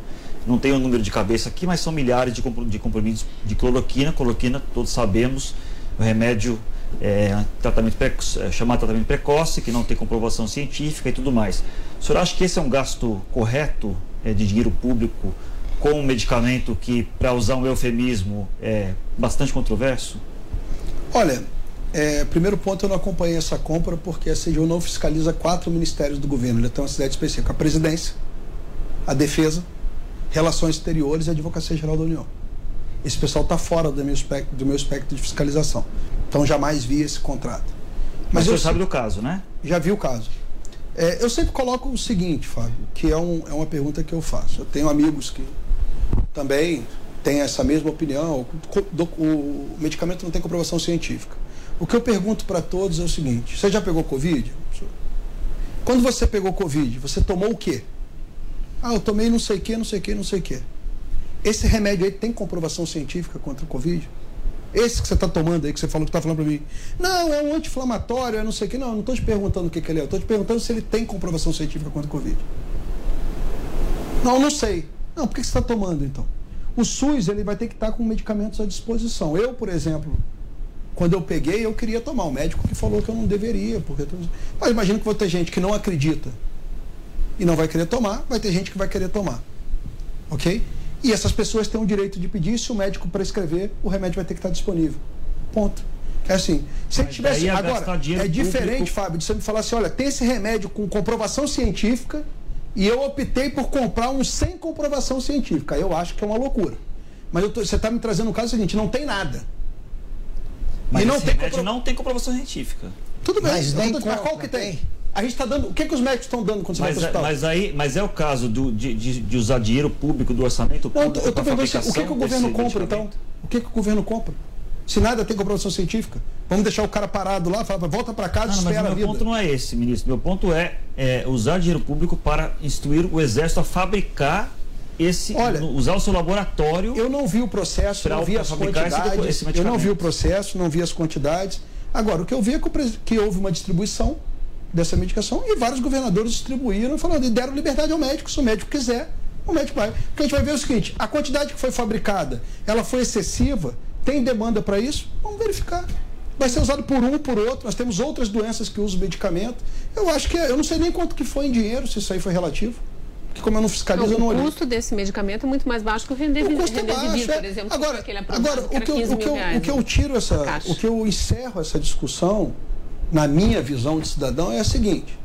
Não tenho o número de cabeça aqui, mas são milhares de, de comprimidos de cloroquina. Cloroquina, todos sabemos, o remédio é, tratamento precoce, é, chamado tratamento precoce, que não tem comprovação científica e tudo mais. O senhor acha que esse é um gasto correto é, de dinheiro público com um medicamento que, para usar um eufemismo, é bastante controverso? Olha, é, primeiro ponto, eu não acompanhei essa compra porque a CGU não fiscaliza quatro ministérios do governo. Ele tem uma cidade específica: a presidência, a defesa, relações exteriores e advocacia geral da União. Esse pessoal está fora do meu, espectro, do meu espectro de fiscalização. Então jamais vi esse contrato. Mas, Mas você sabe do caso, né? Já vi o caso. É, eu sempre coloco o seguinte, Fábio, que é, um, é uma pergunta que eu faço. Eu tenho amigos que também têm essa mesma opinião. O, o medicamento não tem comprovação científica. O que eu pergunto para todos é o seguinte: você já pegou Covid? Quando você pegou Covid, você tomou o quê? Ah, eu tomei não sei o que, não sei o que, não sei o que. Esse remédio aí tem comprovação científica contra o Covid? Esse que você está tomando aí, que você falou que está falando para mim. Não, é um anti-inflamatório, é não sei o que. Não, não estou te perguntando o que, que ele é. Estou te perguntando se ele tem comprovação científica contra o Covid. Não, não sei. Não, por que você está tomando então? O SUS ele vai ter que estar tá com medicamentos à disposição. Eu, por exemplo, quando eu peguei, eu queria tomar. O médico que falou que eu não deveria. Porque... Mas imagino que vai ter gente que não acredita e não vai querer tomar, vai ter gente que vai querer tomar. Ok? E essas pessoas têm o direito de pedir, se o médico prescrever, o remédio vai ter que estar disponível. Ponto. É assim, se ele tivesse. Agora, é diferente, público... Fábio, de você me falar assim: olha, tem esse remédio com comprovação científica e eu optei por comprar um sem comprovação científica. Eu acho que é uma loucura. Mas tô, você está me trazendo um caso seguinte: não tem nada. Mas e não tem, compro... não tem comprovação científica. Tudo bem, mas, nem mas qual que tem? A gente está dando. O que, é que os médicos estão dando quando você mas, vai para o é, hospital? Mas, aí, mas é o caso do, de, de, de usar dinheiro público do orçamento público. Não, eu estou perguntando assim, o que, é que o governo compra, então? O que, é que o governo compra? Se nada tem comprovação científica, vamos deixar o cara parado lá, fala, volta para casa, não, espera mas a vida. Meu ponto não é esse, ministro. Meu ponto é, é usar dinheiro público para instruir o exército a fabricar esse, Olha, usar o seu laboratório. Eu não vi o processo, não vi as quantidades. Eu não vi o processo, não vi as quantidades. Agora, o que eu vi é que houve uma distribuição dessa medicação e vários governadores distribuíram falando e deram liberdade ao médico, se o médico quiser, o médico vai. Porque a gente vai ver o seguinte, a quantidade que foi fabricada, ela foi excessiva, tem demanda para isso? Vamos verificar. Vai ser usado por um, por outro. Nós temos outras doenças que usam medicamento. Eu acho que, eu não sei nem quanto que foi em dinheiro, se isso aí foi relativo. Porque como eu não fiscalizo, não, eu não olhei. O custo desse medicamento é muito mais baixo que o Remdesivir, o custo é baixo, por exemplo. Agora, agora o, que eu, o, que eu, o que eu tiro essa, o que eu encerro essa discussão na minha visão de cidadão, é a seguinte: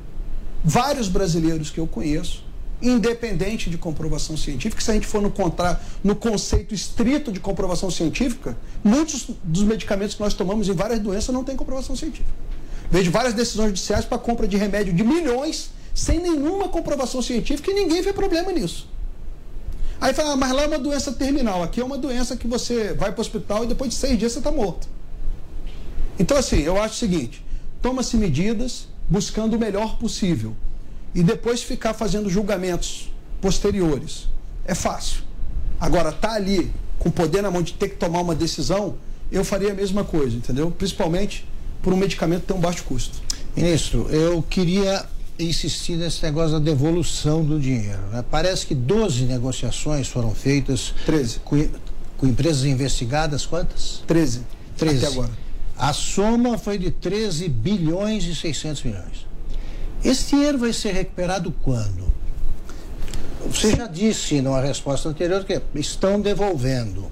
vários brasileiros que eu conheço, independente de comprovação científica, se a gente for no, contra, no conceito estrito de comprovação científica, muitos dos medicamentos que nós tomamos em várias doenças não têm comprovação científica. Vejo várias decisões judiciais para compra de remédio de milhões sem nenhuma comprovação científica e ninguém vê problema nisso. Aí fala, ah, mas lá é uma doença terminal, aqui é uma doença que você vai para o hospital e depois de seis dias você está morto. Então, assim, eu acho o seguinte: toma-se medidas buscando o melhor possível. E depois ficar fazendo julgamentos posteriores. É fácil. Agora, tá ali com poder na mão de ter que tomar uma decisão, eu faria a mesma coisa, entendeu? Principalmente por um medicamento tão baixo custo. Ministro, eu queria insistir nesse negócio da devolução do dinheiro. Né? Parece que 12 negociações foram feitas. 13. Com, com empresas investigadas, quantas? 13. 13. Até agora. A soma foi de 13 bilhões e 600 milhões. Esse dinheiro vai ser recuperado quando? Você já disse numa resposta anterior que estão devolvendo.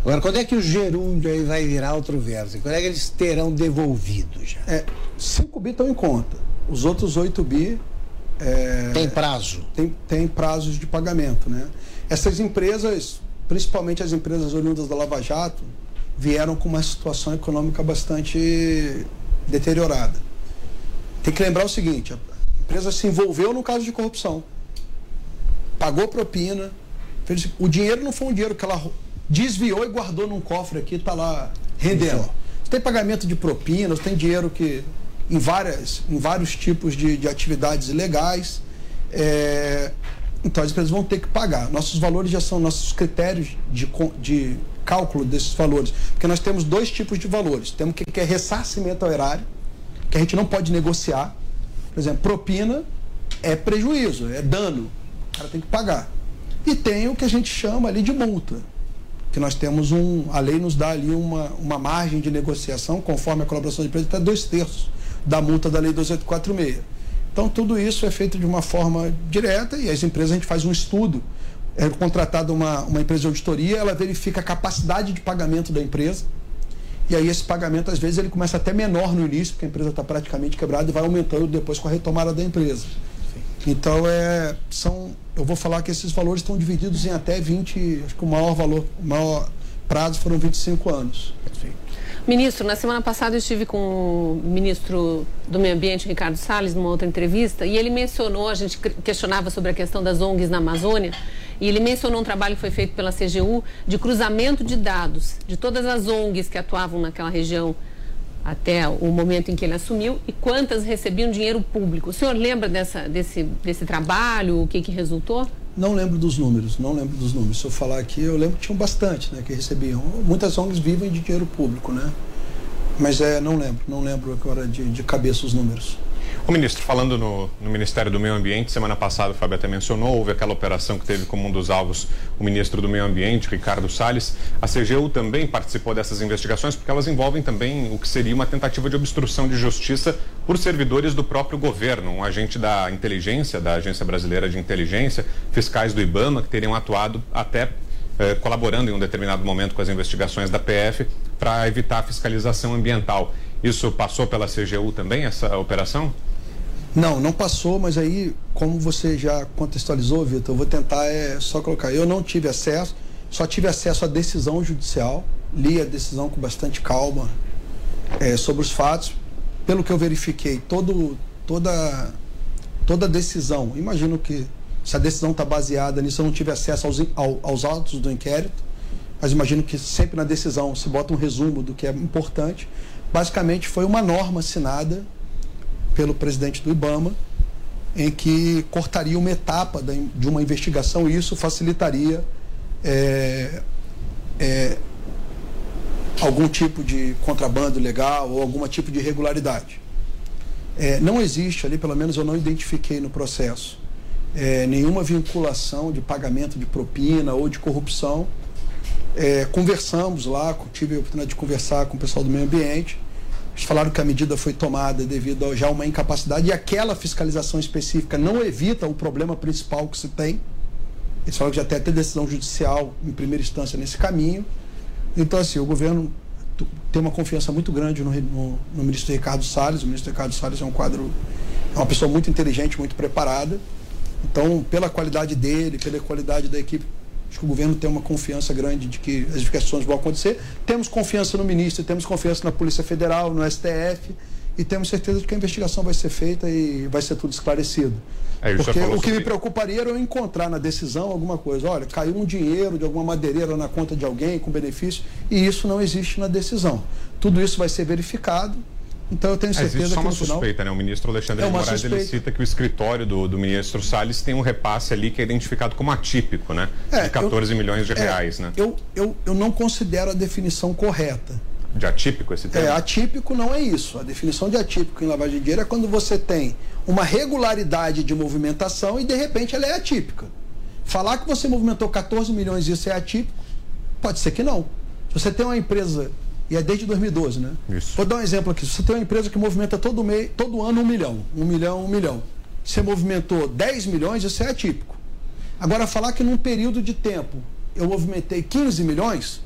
Agora, quando é que o gerúndio aí vai virar outro verso? Quando é que eles terão devolvido já? É, 5 bi estão em conta. Os outros 8 bi. É, tem prazo? Tem, tem prazos de pagamento, né? Essas empresas, principalmente as empresas oriundas da Lava Jato, vieram com uma situação econômica bastante deteriorada. Tem que lembrar o seguinte: a empresa se envolveu no caso de corrupção, pagou propina, fez, o dinheiro não foi um dinheiro que ela desviou e guardou num cofre aqui, está lá rendendo. Tem pagamento de propinas, tem dinheiro que em, várias, em vários tipos de, de atividades ilegais. É, então as empresas vão ter que pagar. Nossos valores já são nossos critérios de, de cálculo desses valores. Porque nós temos dois tipos de valores. Temos que, que é ressarcimento ao erário, que a gente não pode negociar. Por exemplo, propina é prejuízo, é dano. O cara tem que pagar. E tem o que a gente chama ali de multa. Que nós temos um. A lei nos dá ali uma, uma margem de negociação, conforme a colaboração de empresa, até dois terços da multa da lei 2846. Então, tudo isso é feito de uma forma direta e as empresas, a gente faz um estudo. É contratada uma, uma empresa de auditoria, ela verifica a capacidade de pagamento da empresa. E aí, esse pagamento, às vezes, ele começa até menor no início, porque a empresa está praticamente quebrada e vai aumentando depois com a retomada da empresa. Então, é, são, eu vou falar que esses valores estão divididos em até 20, acho que o maior valor, o maior prazo foram 25 anos. Perfeito. Ministro, na semana passada eu estive com o ministro do Meio Ambiente, Ricardo Salles, numa outra entrevista, e ele mencionou, a gente questionava sobre a questão das ONGs na Amazônia, e ele mencionou um trabalho que foi feito pela CGU de cruzamento de dados de todas as ONGs que atuavam naquela região até o momento em que ele assumiu e quantas recebiam dinheiro público. O senhor lembra dessa, desse, desse trabalho, o que, que resultou? Não lembro dos números, não lembro dos números. Se eu falar aqui, eu lembro que tinham bastante, né, que recebiam. Muitas ONGs vivem de dinheiro público, né? Mas é, não lembro, não lembro agora de, de cabeça os números. O ministro, falando no, no, Ministério do Meio Ambiente, semana passada o Fábio até mencionou, houve aquela operação que teve como um dos alvos o ministro do Meio Ambiente, Ricardo Salles. A CGU também participou dessas investigações porque elas envolvem também o que seria uma tentativa de obstrução de justiça por servidores do próprio governo, um agente da inteligência, da Agência Brasileira de Inteligência, fiscais do IBAMA, que teriam atuado até eh, colaborando em um determinado momento com as investigações da PF para evitar a fiscalização ambiental. Isso passou pela CGU também, essa operação? Não, não passou, mas aí, como você já contextualizou, Vitor, eu vou tentar é, só colocar. Eu não tive acesso, só tive acesso à decisão judicial, li a decisão com bastante calma é, sobre os fatos. Pelo que eu verifiquei, todo, toda, toda decisão, imagino que se a decisão está baseada nisso, eu não tive acesso aos, ao, aos autos do inquérito, mas imagino que sempre na decisão se bota um resumo do que é importante. Basicamente, foi uma norma assinada pelo presidente do IBAMA, em que cortaria uma etapa de uma investigação e isso facilitaria é, é, algum tipo de contrabando legal ou algum tipo de irregularidade. É, não existe ali, pelo menos eu não identifiquei no processo, é, nenhuma vinculação de pagamento de propina ou de corrupção. É, conversamos lá, tive a oportunidade de conversar com o pessoal do meio ambiente eles falaram que a medida foi tomada devido a já uma incapacidade e aquela fiscalização específica não evita o problema principal que se tem. Eles falaram que já tem até decisão judicial em primeira instância nesse caminho. Então, assim, o governo tem uma confiança muito grande no, no, no ministro Ricardo Salles. O ministro Ricardo Salles é um quadro, é uma pessoa muito inteligente, muito preparada. Então, pela qualidade dele, pela qualidade da equipe Acho que o governo tem uma confiança grande de que as investigações vão acontecer. Temos confiança no ministro, temos confiança na Polícia Federal, no STF e temos certeza de que a investigação vai ser feita e vai ser tudo esclarecido. É, Porque o que me preocuparia era eu encontrar na decisão alguma coisa. Olha, caiu um dinheiro de alguma madeireira na conta de alguém com benefício e isso não existe na decisão. Tudo isso vai ser verificado então eu tenho certeza Existe só uma suspeita, né? O ministro Alexandre é de Moraes ele cita que o escritório do, do ministro Salles tem um repasse ali que é identificado como atípico, né? É, de 14 eu, milhões de é, reais, né? Eu, eu, eu não considero a definição correta. De atípico esse termo? É, atípico não é isso. A definição de atípico em lavagem de dinheiro é quando você tem uma regularidade de movimentação e de repente ela é atípica. Falar que você movimentou 14 milhões e isso é atípico, pode ser que não. Se você tem uma empresa e é desde 2012, né? Isso. Vou dar um exemplo aqui. Você tem uma empresa que movimenta todo, mês, todo ano um milhão. Um milhão, um milhão. Você movimentou 10 milhões, isso é atípico. Agora, falar que num período de tempo eu movimentei 15 milhões,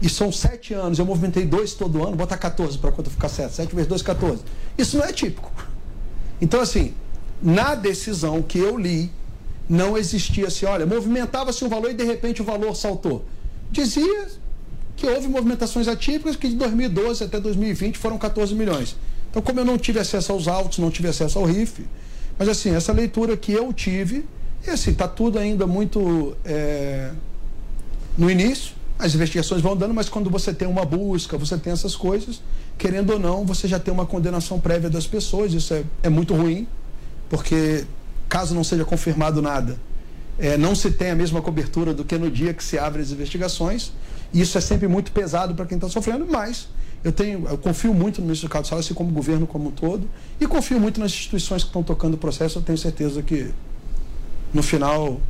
e são 7 anos, eu movimentei 2 todo ano, botar 14 para quanto ficar 7. 7 vezes 2, 14. Isso não é típico. Então, assim, na decisão que eu li, não existia assim, olha, movimentava-se um valor e de repente o valor saltou. Dizia que houve movimentações atípicas que de 2012 até 2020 foram 14 milhões. Então, como eu não tive acesso aos autos, não tive acesso ao RIF, mas assim, essa leitura que eu tive, e assim, está tudo ainda muito é, no início, as investigações vão dando, mas quando você tem uma busca, você tem essas coisas, querendo ou não, você já tem uma condenação prévia das pessoas, isso é, é muito ruim, porque caso não seja confirmado nada, é, não se tem a mesma cobertura do que no dia que se abre as investigações. Isso é sempre muito pesado para quem está sofrendo, mas eu tenho, eu confio muito no ministro Ricardo Salles, assim como o governo como um todo, e confio muito nas instituições que estão tocando o processo. Eu tenho certeza que no final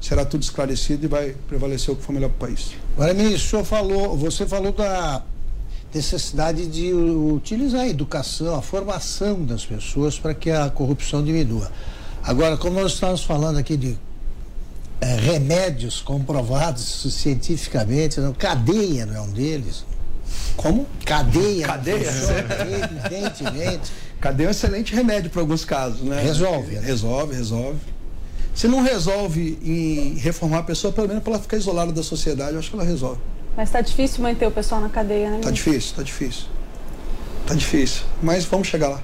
será tudo esclarecido e vai prevalecer o que for melhor para o país. Agora, ministro, o senhor falou, você falou da necessidade de utilizar a educação, a formação das pessoas para que a corrupção diminua. Agora, como nós estamos falando aqui de é, remédios comprovados cientificamente, não, cadeia não é um deles. Como? Cadeia. Cadeia? evidentemente. Cadeia é um excelente remédio para alguns casos, né? Resolve. Né? Resolve, resolve. Se não resolve em reformar a pessoa, pelo menos para ela ficar isolada da sociedade, eu acho que ela resolve. Mas está difícil manter o pessoal na cadeia, né? Está difícil, está difícil. Está difícil. Mas vamos chegar lá.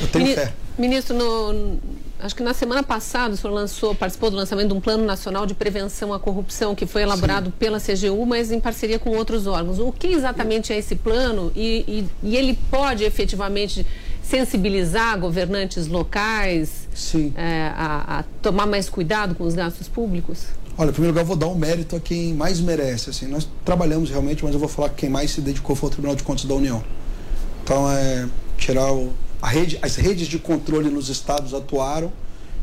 Eu tenho fé. Ministro, no, acho que na semana passada o senhor lançou, participou do lançamento de um plano nacional de prevenção à corrupção que foi elaborado Sim. pela CGU, mas em parceria com outros órgãos. O que exatamente é esse plano e, e, e ele pode efetivamente sensibilizar governantes locais é, a, a, tomar mais cuidado com os gastos públicos? Olha, em primeiro lugar, eu vou dar um mérito a quem mais merece. Assim, nós trabalhamos realmente, mas eu vou falar que quem mais se dedicou foi o Tribunal de Contas da União. Então, é tirar o, rede, as redes de controle nos estados atuaram.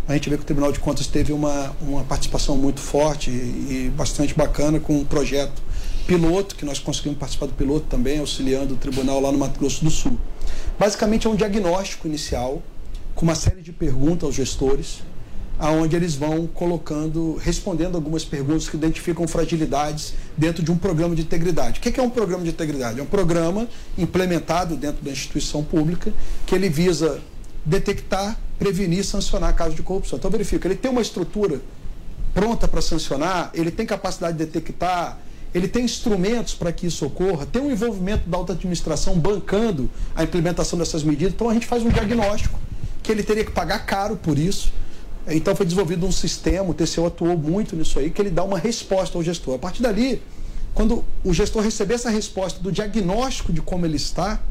A gente vê que o Tribunal de Contas teve uma, uma participação muito forte e, e bastante bacana com um projeto piloto, que nós conseguimos participar do piloto também, auxiliando o tribunal lá no Mato Grosso do Sul. Basicamente é um diagnóstico inicial, com uma série de perguntas aos gestores, aonde eles vão colocando, respondendo algumas perguntas que identificam fragilidades dentro de um programa de integridade. O que é um programa de integridade? É um programa implementado dentro da instituição pública que ele visa detectar, prevenir sancionar casos de corrupção. Então verifica, ele tem uma estrutura pronta para sancionar, ele tem capacidade de detectar, ele tem instrumentos para que isso ocorra, tem um envolvimento da alta administração bancando a implementação dessas medidas. Então a gente faz um diagnóstico que ele teria que pagar caro por isso. Então foi desenvolvido um sistema, o TCU atuou muito nisso aí, que ele dá uma resposta ao gestor. A partir dali, quando o gestor receber essa resposta do diagnóstico de como ele está,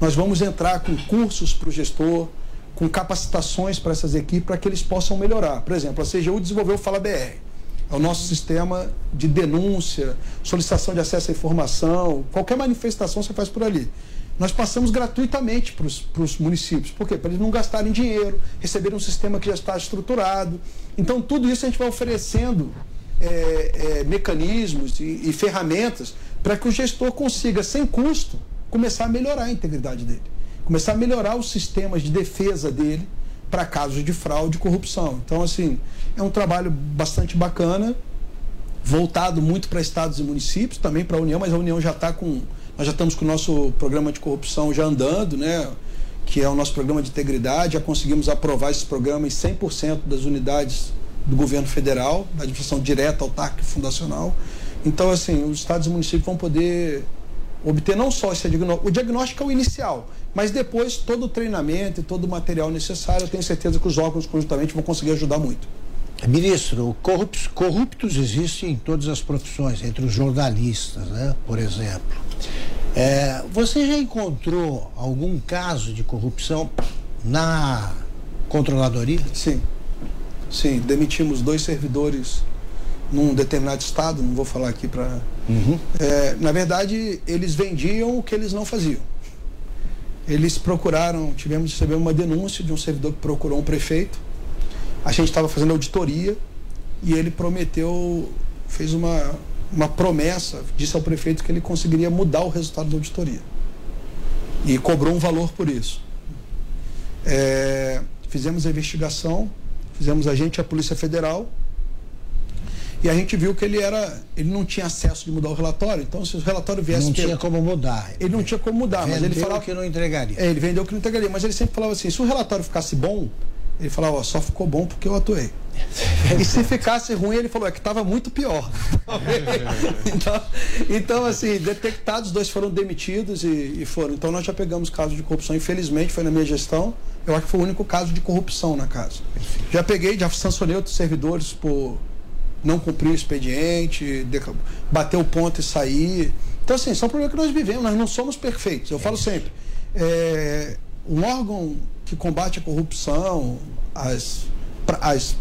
nós vamos entrar com cursos para o gestor, com capacitações para essas equipes, para que eles possam melhorar. Por exemplo, a CGU desenvolveu o Fala BR é o nosso sistema de denúncia, solicitação de acesso à informação, qualquer manifestação você faz por ali. Nós passamos gratuitamente para os municípios. Por quê? Para eles não gastarem dinheiro, receberem um sistema que já está estruturado. Então, tudo isso a gente vai oferecendo é, é, mecanismos e, e ferramentas para que o gestor consiga, sem custo, começar a melhorar a integridade dele, começar a melhorar os sistemas de defesa dele para casos de fraude e corrupção. Então, assim, é um trabalho bastante bacana, voltado muito para estados e municípios, também para a União, mas a União já está com. Nós já estamos com o nosso programa de corrupção já andando, né? Que é o nosso programa de integridade, já conseguimos aprovar esse programa em 100% das unidades do governo federal, da administração direta, autárquica e fundacional. Então, assim, os estados e municípios vão poder obter não só esse diagnóstico, o diagnóstico é o inicial, mas depois todo o treinamento e todo o material necessário, eu tenho certeza que os órgãos conjuntamente vão conseguir ajudar muito. Ministro, corruptos, corruptos existem em todas as profissões, entre os jornalistas, né, por exemplo. É, você já encontrou algum caso de corrupção na controladoria? Sim. Sim, demitimos dois servidores num determinado estado, não vou falar aqui para. Uhum. É, na verdade, eles vendiam o que eles não faziam. Eles procuraram, tivemos receber uma denúncia de um servidor que procurou um prefeito. A gente estava fazendo auditoria e ele prometeu, fez uma, uma promessa, disse ao prefeito que ele conseguiria mudar o resultado da auditoria. E cobrou um valor por isso. É, fizemos a investigação, fizemos a gente, a Polícia Federal, e a gente viu que ele era, ele não tinha acesso de mudar o relatório. Então, se o relatório viesse. Não tinha como mudar. Ele não tinha como mudar, vendeu mas ele falava que não entregaria. É, ele vendeu que não entregaria, mas ele sempre falava assim: se o relatório ficasse bom, ele falava, ó, só ficou bom porque eu atuei. e se ficasse ruim, ele falou, é que estava muito pior. então, então, assim, detectados, dois foram demitidos e, e, foram. Então, nós já pegamos casos de corrupção. Infelizmente, foi na minha gestão. Eu acho que foi o único caso de corrupção na casa. Já peguei, já sancionei outros servidores por não cumprir o expediente, bater o ponto e sair. Então, assim, são problemas que nós vivemos, nós não somos perfeitos. Eu falo sempre, é, um órgão que combate a corrupção, as, as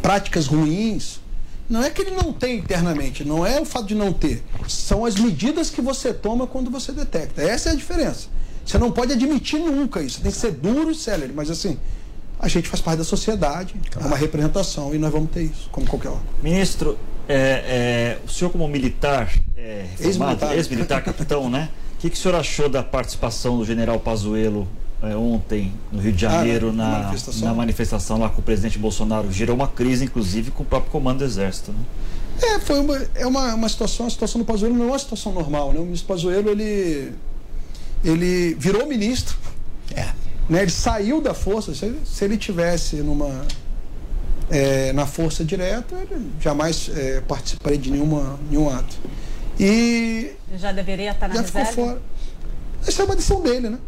práticas ruins, não é que ele não tem internamente, não é o fato de não ter, são as medidas que você toma quando você detecta. Essa é a diferença. Você não pode admitir nunca isso, tem que ser duro e célere, mas assim, a gente faz parte da sociedade, claro. é uma representação e nós vamos ter isso, como qualquer um. Ministro, é, é, o senhor como militar, é, ex-militar, ex-militar capitão, né? O que, que o senhor achou da participação do general Pazuello é, ontem no Rio de ah, Janeiro ah, na, na, manifestação. na, manifestação. lá com o presidente Bolsonaro. Gerou uma crise, inclusive, com o próprio comando do Exército. Né? É, foi uma, é uma, uma situação, a situação do Pazuello não é uma situação normal, né? O ministro Pazuello, ele, ele virou ministro, é. né? ele saiu da força, se ele, se ele tivesse numa, é, na força direta, ele jamais é, participaria de nenhuma, nenhum ato. E... Já deveria estar na já reserva? Ficou fora. Essa é uma decisão dele, né?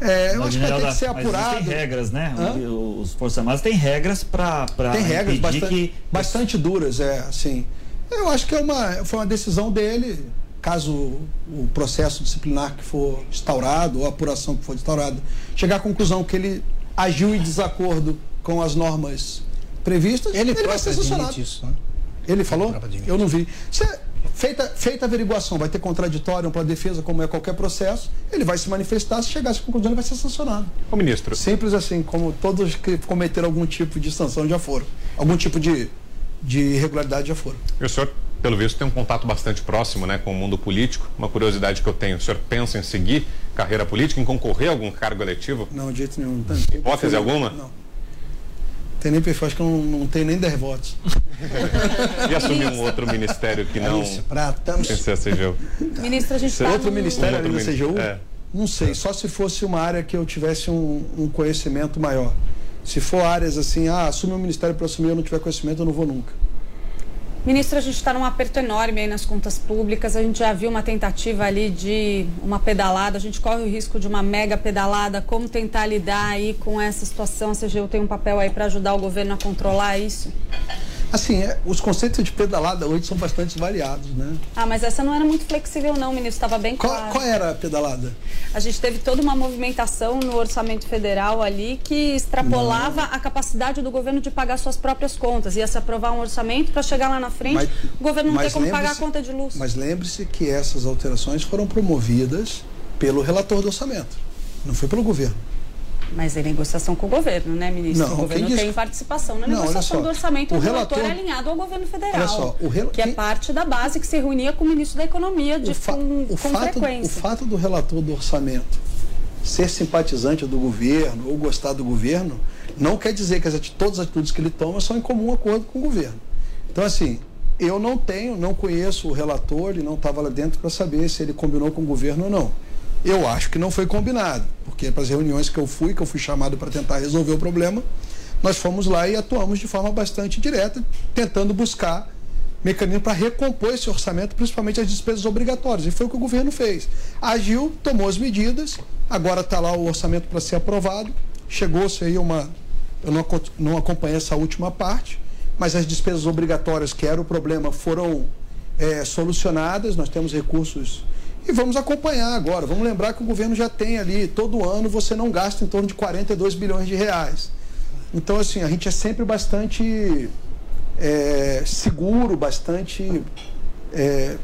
É, eu acho que vai ter que ser apurado. Tem regras, né? Hã? Os Forças Armadas têm regras para. Tem regras bastante, que... bastante duras, é, assim. Eu acho que é uma, foi uma decisão dele, caso o processo disciplinar que for instaurado, ou a apuração que for instaurada, chegar à conclusão que ele agiu em desacordo com as normas previstas, ele, ele vai ser sancionado. Isso, né? Ele falou? Eu não vi. Você, Feita, feita a averiguação, vai ter contraditório para a defesa, como é qualquer processo, ele vai se manifestar, se chegar a essa conclusão, ele vai ser sancionado. O ministro. Simples assim, como todos que cometeram algum tipo de sanção já foram. Algum tipo de, de irregularidade já foram. E o senhor, pelo visto, tem um contato bastante próximo né, com o mundo político. Uma curiosidade que eu tenho, o senhor pensa em seguir carreira política, em concorrer a algum cargo eletivo? Não, de jeito nenhum. Hipótese alguma? Não. Tem nem perfil, acho que não, não tem nem 10 votos. e assumir um outro ministério que não. Pratamos. Sem ser a CGU. Ministro, a gente tá Outro ministério um outro da CGU? É. Não sei, só se fosse uma área que eu tivesse um, um conhecimento maior. Se for áreas assim, ah, assume um ministério para assumir, eu não tiver conhecimento, eu não vou nunca. Ministro, a gente está num aperto enorme aí nas contas públicas. A gente já viu uma tentativa ali de uma pedalada. A gente corre o risco de uma mega pedalada. Como tentar lidar aí com essa situação? A CGU tem um papel aí para ajudar o governo a controlar isso? Assim, é, os conceitos de pedalada hoje são bastante variados, né? Ah, mas essa não era muito flexível não, ministro, estava bem claro. Qual, qual, era a pedalada? A gente teve toda uma movimentação no orçamento federal ali que extrapolava não. a capacidade do governo de pagar suas próprias contas. Ia se aprovar um orçamento para chegar lá na frente, mas, o governo não tem como pagar a conta de luz. Mas lembre-se que essas alterações foram promovidas pelo relator do orçamento, não foi pelo governo. Mas é negociação com o governo, né, ministro? Não, o governo tem participação na negociação do orçamento o relator é alinhado ao governo federal. Só, rel... Que é parte da base que se reunia com o ministro da Economia de, fa... com, o com fato, frequência. O fato do relator do orçamento ser simpatizante do governo ou gostar do governo não quer dizer que as todas as atitudes que ele toma são em comum acordo com o governo. Então, assim, eu não tenho, não conheço o relator, ele não estava lá dentro para saber se ele combinou com o governo ou não. Eu acho que não foi combinado, porque para as reuniões que eu fui, que eu fui chamado para tentar resolver o problema, nós fomos lá e atuamos de forma bastante direta, tentando buscar mecanismo para recompor esse orçamento, principalmente as despesas obrigatórias. E foi o que o governo fez. Agiu, tomou as medidas, agora está lá o orçamento para ser aprovado. Chegou-se aí uma. Eu não, não acompanhei essa última parte, mas as despesas obrigatórias, que era o problema, foram é, solucionadas. Nós temos recursos e vamos acompanhar agora. Vamos lembrar que o governo já tem ali, todo ano você não gasta em torno de 42 bilhões de reais. Então, assim, a gente é sempre bastante é, seguro, bastante. É,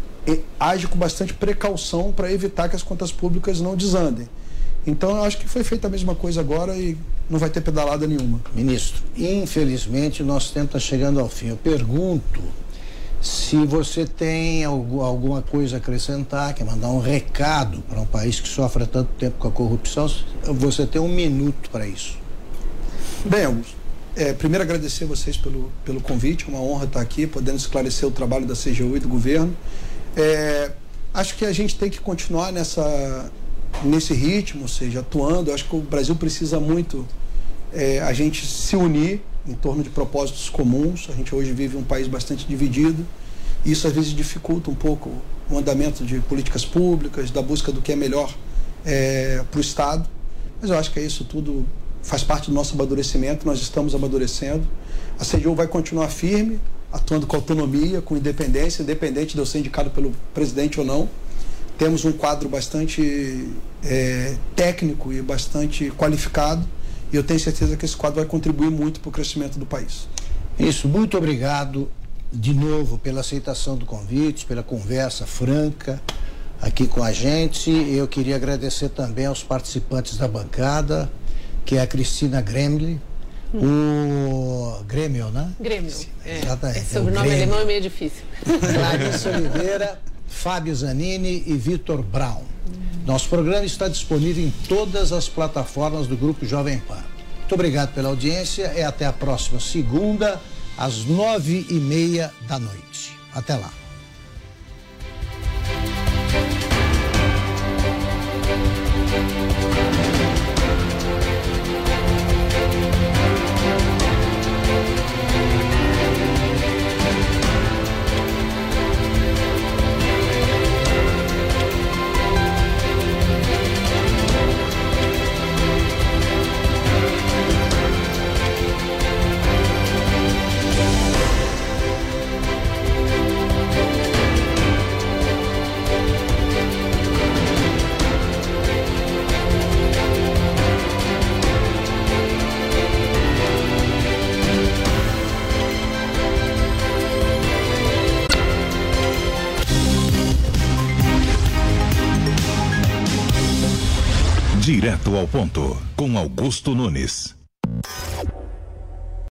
age com bastante precaução para evitar que as contas públicas não desandem. Então, eu acho que foi feita a mesma coisa agora e não vai ter pedalada nenhuma. Ministro, infelizmente, nosso tempo está chegando ao fim. Eu pergunto se você tem alguma coisa a acrescentar, quer mandar um recado para um país que sofre tanto tempo com a corrupção, você tem um minuto para isso. Bem, é, primeiro agradecer vocês pelo, pelo convite, é uma honra estar aqui, podendo esclarecer o trabalho da CGU e do governo. É, acho que a gente tem que continuar nessa, nesse ritmo, ou seja, atuando. Acho que o Brasil precisa muito é, a gente se unir em torno de propósitos comuns. A gente hoje vive um país bastante dividido. Isso às vezes dificulta um pouco o andamento de políticas públicas, da busca do que é melhor é, para o Estado. Mas eu acho que é isso tudo faz parte do nosso amadurecimento, nós estamos amadurecendo. A CGU vai continuar firme, atuando com autonomia, com independência, independente de eu ser indicado pelo presidente ou não. Temos um quadro bastante é, técnico e bastante qualificado E eu tenho certeza que esse quadro vai contribuir muito para o crescimento do país. Isso, muito obrigado de novo pela aceitação do convite, pela conversa franca aqui com a gente. Eu queria agradecer também aos participantes da bancada, que é a Cristina Gremlin, o Grêmio, né? Grêmio. É. Exatamente. Esse sobrenome é alemão é meio difícil. Larissa Oliveira, Fábio Zanini e Vitor Brown. Nosso programa está disponível em todas as plataformas do Grupo Jovem Pan. Muito obrigado pela audiência e até a próxima segunda, às nove e meia da noite. Até lá. Direto ao ponto, com Augusto Nunes.